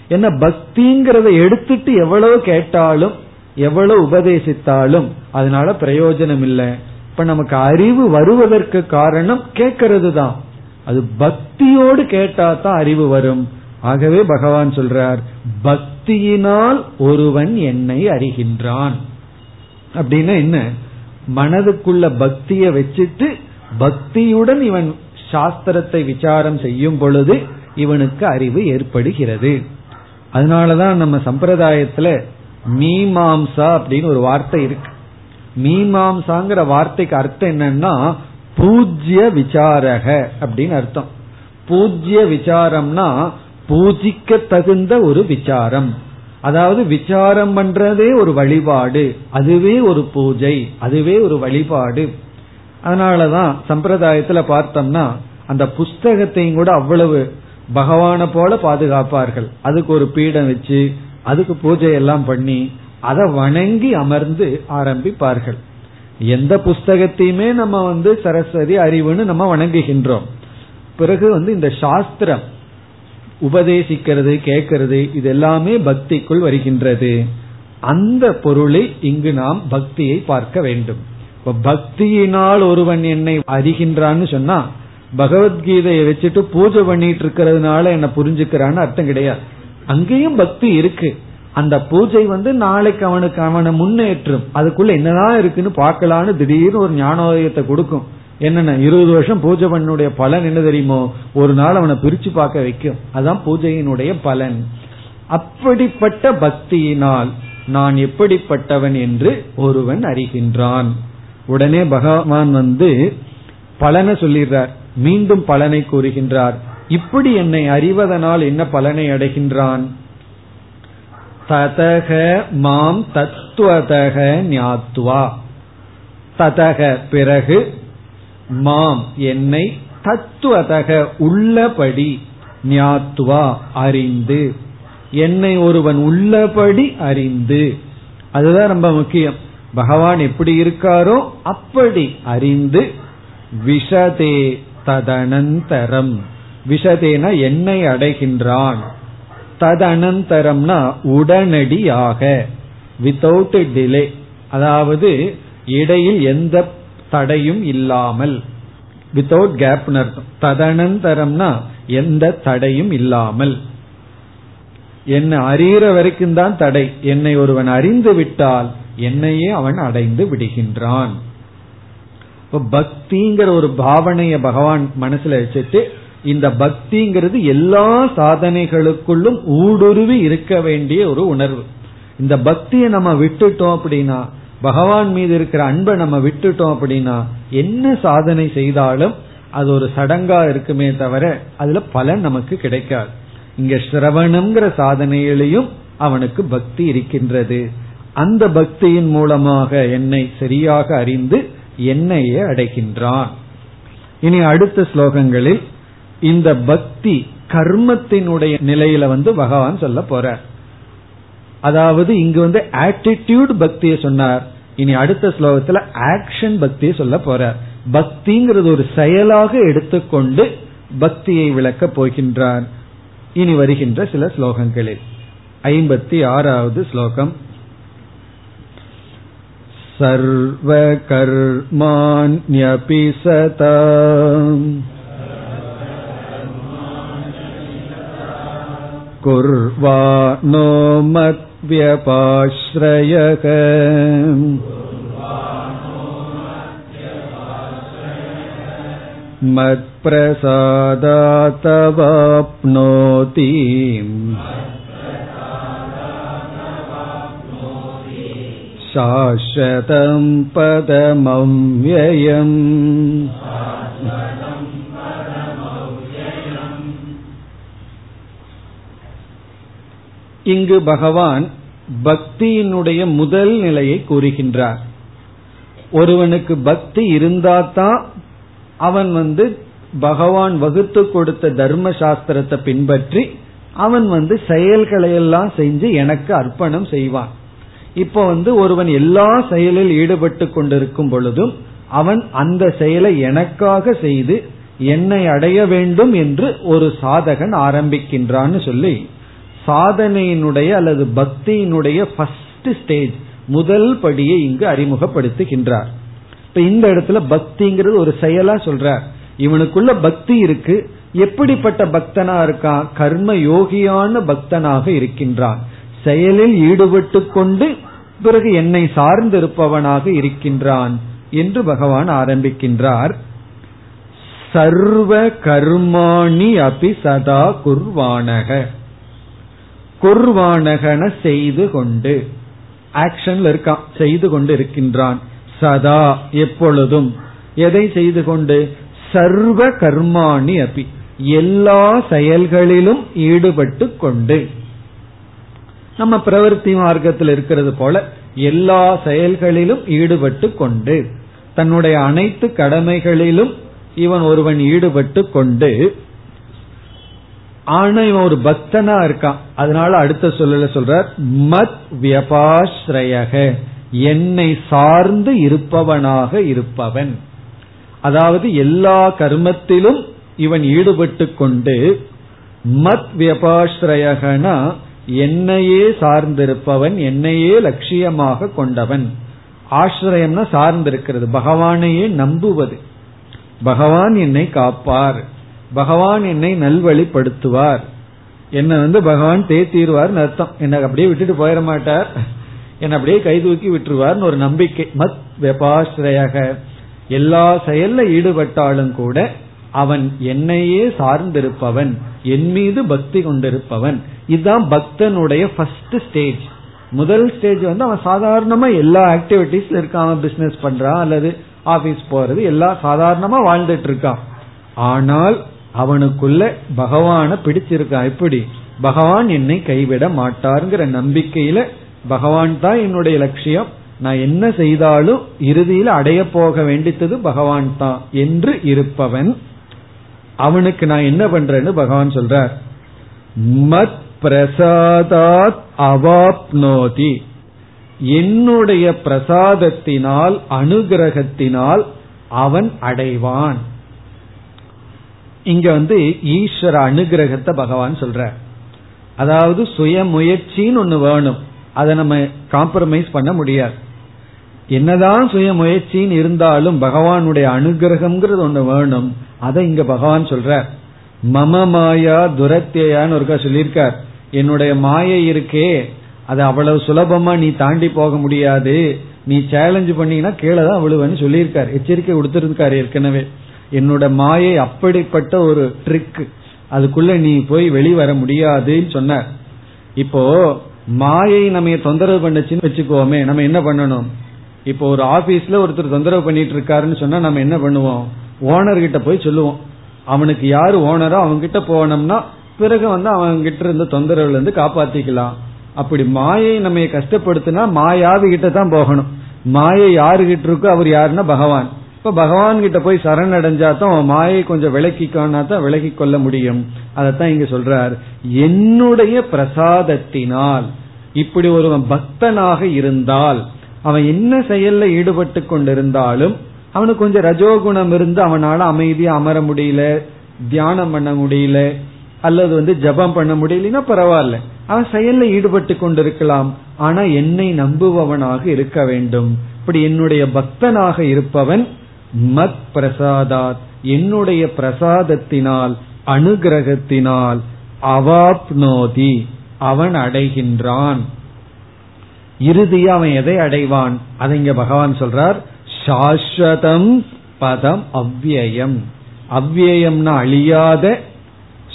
என்ன பக்திங்கிறத எடுத்துட்டு எவ்வளவு கேட்டாலும் எவ்வளவு உபதேசித்தாலும் அதனால பிரயோஜனம் இல்லை இப்ப நமக்கு அறிவு வருவதற்கு காரணம் கேட்கறது தான் அது பக்தியோடு கேட்டா தான் அறிவு வரும். ஆகவே பகவான் சொல்றார் பக்தியினால் ஒருவன் என்னை அறிகின்றான். அப்படின்னா என்ன? மனதுக்குள்ள பக்திய வச்சுட்டு பக்தியுடன் இவன் சாஸ்திரத்தை விசாரம் செய்யும் பொழுது இவனுக்கு அறிவு ஏற்படுகிறது. அதனாலதான் நம்ம சம்பிரதாயத்துல மீமாம்சா அப்படின்னு ஒரு வார்த்தை இருக்கு. மீமாம்சாங்கிற வார்த்தைக்கு அர்த்தம் என்னன்னா பூஜ்ய விசாரக அப்படின்னு அர்த்தம். பூஜ்ய விசாரம்னா பூஜிக்க தகுந்த ஒரு விசாரம். அதாவது விசாரம் பண்றதே ஒரு வழிபாடு அதுவே ஒரு பூஜை அதுவே ஒரு வழிபாடு. அதனாலதான் சம்பிரதாயத்துல பார்த்தோம்னா அந்த புஸ்தகத்தையும் கூட அவ்வளவு பகவான போல பாதுகாப்பார்கள். அதுக்கு ஒரு பீடம் வச்சு அதுக்கு பூஜை எல்லாம் பண்ணி அதை வணங்கி அமர்ந்து ஆரம்பிப்பார்கள். எந்த புஸ்தகத்தையுமே நம்ம வந்து சரஸ்வதி அறிவுன்னு நம்ம வணங்குகின்றோம். பிறகு வந்து இந்த சாஸ்திரம் உபதேசிக்கிறது கேட்கறது இது எல்லாமே பக்திக்குள் வருகின்றது. அந்த பொருளை இங்கு நாம் பக்தியை பார்க்க வேண்டும். இப்ப பக்தியினால் ஒருவன் என்னை அறிகின்றான்னு சொன்னா பகவத்கீதையை வச்சுட்டு பூஜை பண்ணிட்டு இருக்கிறதுனால என்ன புரிஞ்சுக்கிறான்னு அர்த்தம் கிடையாது. அங்கேயும் பக்தி இருக்கு. அந்த பூஜை வந்து நாளைக்கு அவனுக்கு அவனை முன்னேற்றும். அதுக்குள்ள என்னதான் இருக்குன்னு பார்க்கலான்னு திடீர்னு ஒரு ஞானோதயத்தை கொடுக்கும். என்னென்ன இருபது வருஷம் பூஜை பண்ணுடைய பலன் என்ன தெரியுமோ? ஒரு நாள் அவனை பிரிச்சு பார்க்க வைக்கும். அதான் பூஜையினுடைய பலன். அப்படிப்பட்ட பக்தியினால் நான் எப்படிப்பட்டவன் என்று ஒருவன் அறிகின்றான். உடனே பகவான் வந்து பலனை சொல்லிடுறார். மீண்டும் பலனை கூறுகின்றார். இப்படி என்னை அறிவதனால் என்ன பலனை அடைகின்றான்? ததக மாம் தத்துவதக ஞாத்வா. ததக பிறகு மாம் என்னை தத்துவதக உள்ளபடி ஞாத்துவா அறிந்து. என்னை ஒருவன் உள்ளபடி அறிந்து. அதுதான் ரொம்ப முக்கியம். பகவான் எப்படி இருக்காரோ அப்படி அறிந்து விஷதே ததனந்தரம். விஷதேன என்னை அடைகின்றான். ததனந்தரம்னா உடனடியாக வித்தவுட் டிலே அதாவது இடையில் எந்த தடையும் இல்லாமல். வித்தவுட் கேப் ததனந்தரம்னா எந்த தடையும் இல்லாமல். என்னை அறிகிற வரைக்கும் தான் தடை. என்னை ஒருவன் அறிந்து விட்டால் என்னையே அவன் அடைந்து விடுகின்றான். பக்திங்கிற ஒரு பாவனைய பகவான் மனசுல வச்சுட்டு இந்த பக்திங்கிறது எல்லா சாதனைகளுக்குள்ளும் ஊடுருவி இருக்க வேண்டிய ஒரு உணர்வு. இந்த பக்தியை நம்ம விட்டுட்டோம் அப்படின்னா பகவான் மீது இருக்கிற அன்பை நம்ம விட்டுட்டோம் அப்படின்னா என்ன சாதனை செய்தாலும் அது ஒரு சடங்கா இருக்குமே தவிர அதுல பலன் நமக்கு கிடைக்காது. இங்க சிரவணம்ங்கிற சாதனையிலையும் அவனுக்கு பக்தி இருக்கின்றது. அந்த பக்தியின் மூலமாக என்னை சரியாக அறிந்து என்னையே அடைகின்றான். இனி அடுத்த ஸ்லோகங்களில் இந்த பக்தி கர்மத்தினுடைய நிலையில வந்து பகவான் சொல்ல போறார். அதாவது இங்கு வந்து ஆட்டிடியூட் பக்தியை சொன்னார் இனி அடுத்த ஸ்லோகத்துல ஆக்ஷன் பக்தியை சொல்ல போறார் பக்திங்கிறது ஒரு செயலாக எடுத்துக்கொண்டு பக்தியை விளக்கப் போகின்றார் இனி வருகின்ற சில ஸ்லோகங்களில் ஐம்பத்தி ஆறாவது ஸ்லோகம் सर्वकर्माण्यपि सता कुर्वाणो मद्व्यपाश्रयक मत्प्रसादातवाप्नोति शाश्वतं पदमव्ययम् இங்கு பகவான் பக்தியினுடைய முதல் நிலையை கூறுகின்றார். ஒருவனுக்கு பக்தி இருந்தாதான் அவன் வந்து பகவான் வகுத்து கொடுத்த தர்ம சாஸ்திரத்தை பின்பற்றி அவன் வந்து செயல்களை எல்லாம் செஞ்சு எனக்கு அர்ப்பணம் செய்வான். இப்போ வந்து ஒருவன் எல்லா செயலில் ஈடுபட்டு கொண்டிருக்கும் பொழுதும் அவன் அந்த செயலை எனக்காக செய்து என்னை அடைய வேண்டும் என்று ஒரு சாதகன் ஆரம்பிக்கின்றான்னு சொல்லி சாதனையினுடைய அல்லது பக்தியினுடைய ஃபர்ஸ்ட் ஸ்டேஜ் முதல் படியை இங்கு அறிமுகப்படுத்துகின்றார். இப்ப இந்த இடத்துல பக்திங்கிறது ஒரு செயலா சொல்றார். இவனுக்குள்ள பக்தி இருக்கு. எப்படிப்பட்ட பக்தனா இருக்கான்? கர்ம யோகியான பக்தனாக இருக்கின்றான். செயலில் ஈடுபட்டு கொண்டு பிறகு என்னை சார்ந்திருப்பவனாக இருக்கின்றான் என்று பகவான் ஆரம்பிக்கின்றார். சர்வ கர்மாணி அபி சதா குர்வானக. குர்வானகன செய்து கொண்டு. ஆக்ஷன்ல இருக்கான் செய்து கொண்டு இருக்கின்றான். சதா எப்பொழுதும். எதை செய்து கொண்டு? சர்வ கர்மாணி அபி. எல்லா செயல்களிலும் ஈடுபட்டு கொண்டு. நம்ம பிரவருத்தி மார்க்கத்தில் இருக்கிறது போல எல்லா செயல்களிலும் ஈடுபட்டு கொண்டு. தன்னுடைய அனைத்து கடமைகளிலும் இவன் ஒருவன் ஈடுபட்டு கொண்டு. ஆனா இவன் ஒரு பக்தனா இருக்கான். அதனால அடுத்த சொல்லல சொல்றார் மத் வியபாஸ்ரயக என்னை சார்ந்து இருப்பவனாக இருப்பவன். அதாவது எல்லா கர்மத்திலும் இவன் ஈடுபட்டு கொண்டு மத் வியபாஸ்ரயகனா என்னையே சார்ந்திருப்பவன் என்னையே லட்சியமாக கொண்டவன். ஆசிரியம்னா சார்ந்திருக்கிறது பகவானையே நம்புவது. பகவான் என்னை காப்பார். பகவான் என்னை நல்வழிப்படுத்துவார். என்ன வந்து பகவான் தேத்தீர்வார் அர்த்தம். என்ன அப்படியே விட்டுட்டு போயிட மாட்டார். என்ன அப்படியே கை தூக்கி விட்டுருவார்னு ஒரு நம்பிக்கை. மத் வெபாஸ்ரயாக. எல்லா செயல்ல ஈடுபட்டாலும் கூட அவன் என்னையே சார்ந்திருப்பவன். என் மீது பக்தி கொண்டிருப்பவன். இதுதான் பக்தனுடைய ஃபர்ஸ்ட் ஸ்டேஜ் முதல் ஸ்டேஜ் வந்து அவன் சாதாரணமா எல்லா ஆக்டிவிட்டிஸ்ல இருக்கான். பிசினஸ் பண்றான் அல்லது ஆபீஸ் போறது எல்லாம் சாதாரணமா வாழ்ந்துட்டு இருக்கான். ஆனால் அவனுக்குள்ள பகவான பிடிச்சிருக்கான் எப்படி? பகவான் என்னை கைவிட மாட்டாருங்கிற நம்பிக்கையில பகவான் தான் என்னுடைய லட்சியம். நான் என்ன செய்தாலும் இறுதியில் அடைய போக வேண்டித்தது பகவான் தான் என்று இருப்பவன். அவனுக்கு நான் என்ன பண்றேன்னு பகவான் சொல்றார். மத் பிரசாதாத் அவாப்னோதி. என்னுடைய பிரசாதத்தினால் அனுகிரகத்தினால் அவன் அடைவான். இங்க வந்து ஈஸ்வர அனுகிரகத்தை பகவான் சொல்ற அதாவது சுய முயற்சின்னு ஒண்ணு வேணும். அதை நம்ம காம்ப்ரமைஸ் பண்ண முடியாது. என்னதான் சுய முயற்சின்னு இருந்தாலும் பகவானுடைய அனுகிரகம்ங்கிறது ஒண்ணு வேணும். அதை இங்க பகவான் சொல்ற மம மாயா துரத்தியான்னு ஒருக்கா சொல்லியிருக்கார். என்னுடைய மாயை இருக்கே அது அவ்வளவு சுலபமா நீ தாண்டி போக முடியாது. நீ சேலஞ்சு பண்ணீங்கன்னா கீழே தான் விழுவன்னு சொல்லியிருக்காரு. எச்சரிக்கை கொடுத்திருக்காரு ஏற்கனவே. என்னோட மாயை அப்படிப்பட்ட ஒரு ட்ரிக் அதுக்குள்ள நீ போய் வெளிவர முடியாதுன்னு சொன்னார். இப்போ மாயை நம்ம தொந்தரவு பண்ணுச்சுன்னு வச்சுக்கோமே நம்ம என்ன பண்ணணும்? இப்போ ஒரு ஆபீஸ்ல ஒருத்தர் தொந்தரவு பண்ணிட்டு இருக்காருன்னு சொன்னா நம்ம என்ன பண்ணுவோம்? ஓனர் கிட்ட போய் சொல்லுவோம். அவனுக்கு யாரு ஓனரோ அவங்க கிட்ட போனோம்னா பிறகு வந்து அவங்க கிட்ட இருந்த தொந்தரவுல இருந்து காப்பாத்திக்கலாம். அப்படி மாயை நம்ம கஷ்டப்படுத்தினா மாயாவி கிட்ட தான் போகணும். மாயை யாரு கிட்ட இருக்கோ அவர் யாருன்னா பகவான். இப்ப பகவான் கிட்ட போய் சரணடைஞ்சா தான் மாயை கொஞ்சம் விலக்கிக்கோனா தான் விலகி கொள்ள முடியும். அதத்தான் இங்க சொல்றார். என்னுடைய பிரசாதத்தினால் இப்படி ஒருவன் பக்தனாக இருந்தால் அவன் என்ன செயல்ல ஈடுபட்டு கொண்டிருந்தாலும் அவனுக்கு கொஞ்சம் ரஜோகுணம் இருந்து அவனால அமைதியா அமர முடியல தியானம் பண்ண முடியல அல்லது வந்து ஜபம் பண்ண முடியலன்னா பரவாயில்ல. அவன் செயல்ல ஈடுபட்டு கொண்டிருக்கலாம். ஆனா என்னை நம்புபவனாக இருக்க வேண்டும். இப்படி என்னுடைய பக்தனாக இருப்பவன் மத் பிரசாதாத் என்னுடைய பிரசாதத்தினால் அனுகிரகத்தினால் அவாப்னோதி. அவன் அடைகின்றான். இறுதியா அவன் எதை அடைவான்? அதை இங்க பகவான் சொல்றார் சாஸ்வதம் பதம் அவ்வியம். அவ்வியம்னா அழியாத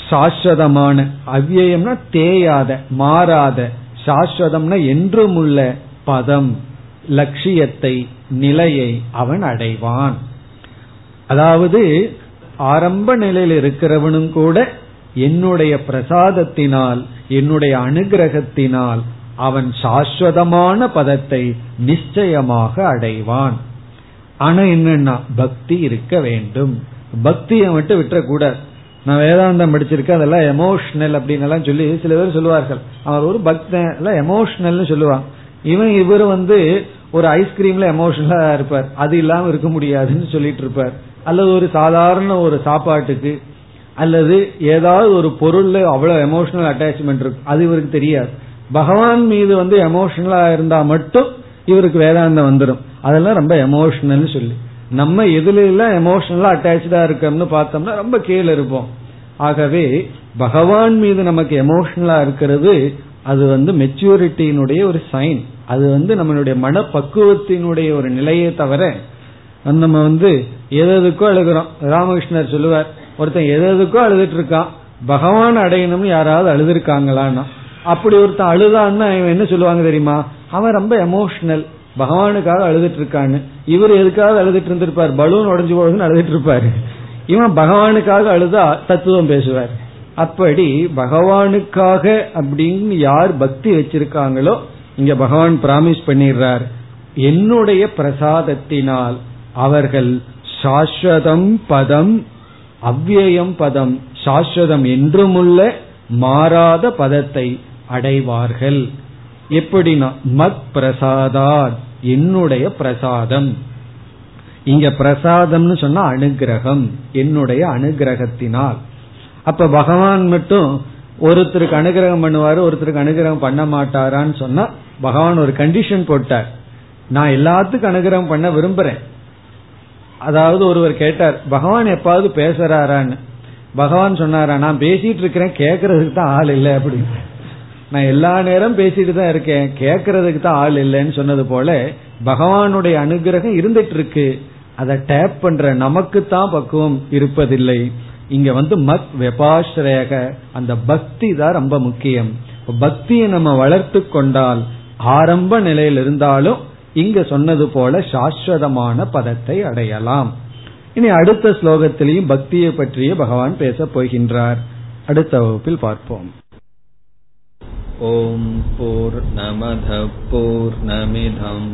சாஸ்வதமான. அவ்வியம்னா தேயாத மாறாத. சாஸ்வதம்னா என்றும் உள்ள பதம். லட்சியத்தை நிலையை அவன் அடைவான். அதாவது ஆரம்ப நிலையில் இருக்கிறவனும் கூட என்னுடைய பிரசாதத்தினால் என்னுடைய அனுகிரகத்தினால் அவன் சாஸ்வதமான பதத்தை நிச்சயமாக அடைவான். ஆனா என்னன்னா பக்தி இருக்க வேண்டும். பக்தியை மட்டும் விட்டுறக்கூடாது. நான் வேதாந்தம் படிச்சிருக்கேன் அதெல்லாம் எமோஷனல் அப்படின்னு எல்லாம் சொல்லி சில பேர் சொல்லுவார்கள். அவர் ஒரு பக்தன் எல்லாம் எமோஷனல்னு சொல்லுவான். இவன் இவர் வந்து ஒரு ஐஸ்கிரீம்ல எமோஷனலா இருப்பார். அது இல்லாம இருக்க முடியாதுன்னு சொல்லிட்டு இருப்பார். அல்லது ஒரு சாதாரண ஒரு சாப்பாட்டுக்கு அல்லது ஏதாவது ஒரு பொருள்ல அவ்வளவு எமோஷனல் அட்டாச்மெண்ட் இருக்கு. அது இவருக்கு தெரியாது. பகவான் மீது வந்து எமோஷனலா இருந்தா மட்டும் இவருக்கு வேதாந்தம் வந்துடும் அதெல்லாம் ரொம்ப எமோஷனல் சொல்லி. நம்ம எதுல எல்லாம் எமோஷனலா அட்டாச்சா இருக்கோம்னு பார்த்தோம்னா ரொம்ப கீழே இருப்போம். ஆகவே பகவான் மீது நமக்கு எமோஷனலா இருக்கிறது அது வந்து மெச்சூரிட்டியினுடைய ஒரு சைன் அது வந்து நம்மளுடைய மனப்பக்குவத்தினுடைய ஒரு நிலையை தவிர நம்ம வந்து எதுக்கோ அழுகிறோம் ராமகிருஷ்ணர் சொல்லுவார் ஒருத்தன் எதுக்கோ அழுதுட்டு இருக்கான் பகவான் அடையணும்னு யாராவது அழுதுருக்காங்களான்னா அப்படி ஒருத்தன் அழுதான்னு என்ன சொல்லுவாங்க தெரியுமா? அவன் ரொம்ப எமோஷனல் பகவானுக்காக அழுதுட்டு இருக்கான்னு இவர் எதுக்காக அழுதுட்டு இருந்திருப்பார் பலூன் உடஞ்சு போகுதுன்னு அழுதுட்டு இருப்பாரு இவன் பகவானுக்காக அழுதா தத்துவம் பேசுவார். அப்படி பகவானுக்காக அப்படின்னு யார் பக்தி வச்சிருக்காங்களோ இங்க பகவான் பிராமிஸ் பண்ணிடுறார் என்னுடைய பிரசாதத்தினால் அவர்கள் சாஸ்வதம் பதம் அவ்வியம் பதம் சாஸ்வதம் என்றுமுள்ள மாறாத பதத்தை அடைவார்கள். எப்படின்னா மத் பிரசாதா என்னுடைய பிரசாதம். இங்க பிரசாதம்னு சொன்னா அனுகிரகம் என்னுடைய அனுகிரகத்தினால். அப்ப பகவான் மட்டும் ஒருத்தருக்கு அனுகிரகம் பண்ணுவாரு ஒருத்தருக்கு அனுகிரகம் பண்ண மாட்டாரான்னு சொன்னா பகவான் ஒரு கண்டிஷன் போட்டார். நான் எல்லாத்துக்கும் அனுகிரகம் பண்ண விரும்புறேன். அதாவது ஒருவர் கேட்டார் பகவான் எப்பாவது பேசுறாரான்னு? பகவான் சொன்னாரா நான் பேசிட்டு இருக்கிறேன் கேட்கறதுக்கு தான் ஆள் இல்லை அப்படின்னு. நான் எல்லா நேரம் பேசிட்டு தான் இருக்கேன் கேட்கறதுக்கு தான் ஆள் இல்லைன்னு சொன்னது போல பகவானுடைய அனுகிரகம் இருந்துட்டு இருக்கு அதை டேப் பண்ற நமக்கு தான் பக்குவம் இருப்பதில்லை. இங்க வந்து மத் வெபாஸ்ரேக அந்த பக்தி தான் ரொம்ப முக்கியம். பக்தியை நம்ம வளர்த்து கொண்டால் ஆரம்ப நிலையில் இருந்தாலும் இங்க சொன்னது போல சாஸ்வதமான பதத்தை அடையலாம். இனி அடுத்த ஸ்லோகத்திலையும் பக்தியை பற்றிய பகவான் பேச போகின்றார். அடுத்த வகுப்பில் பார்ப்போம். ஓம் போர் நமத போர் நமிதம்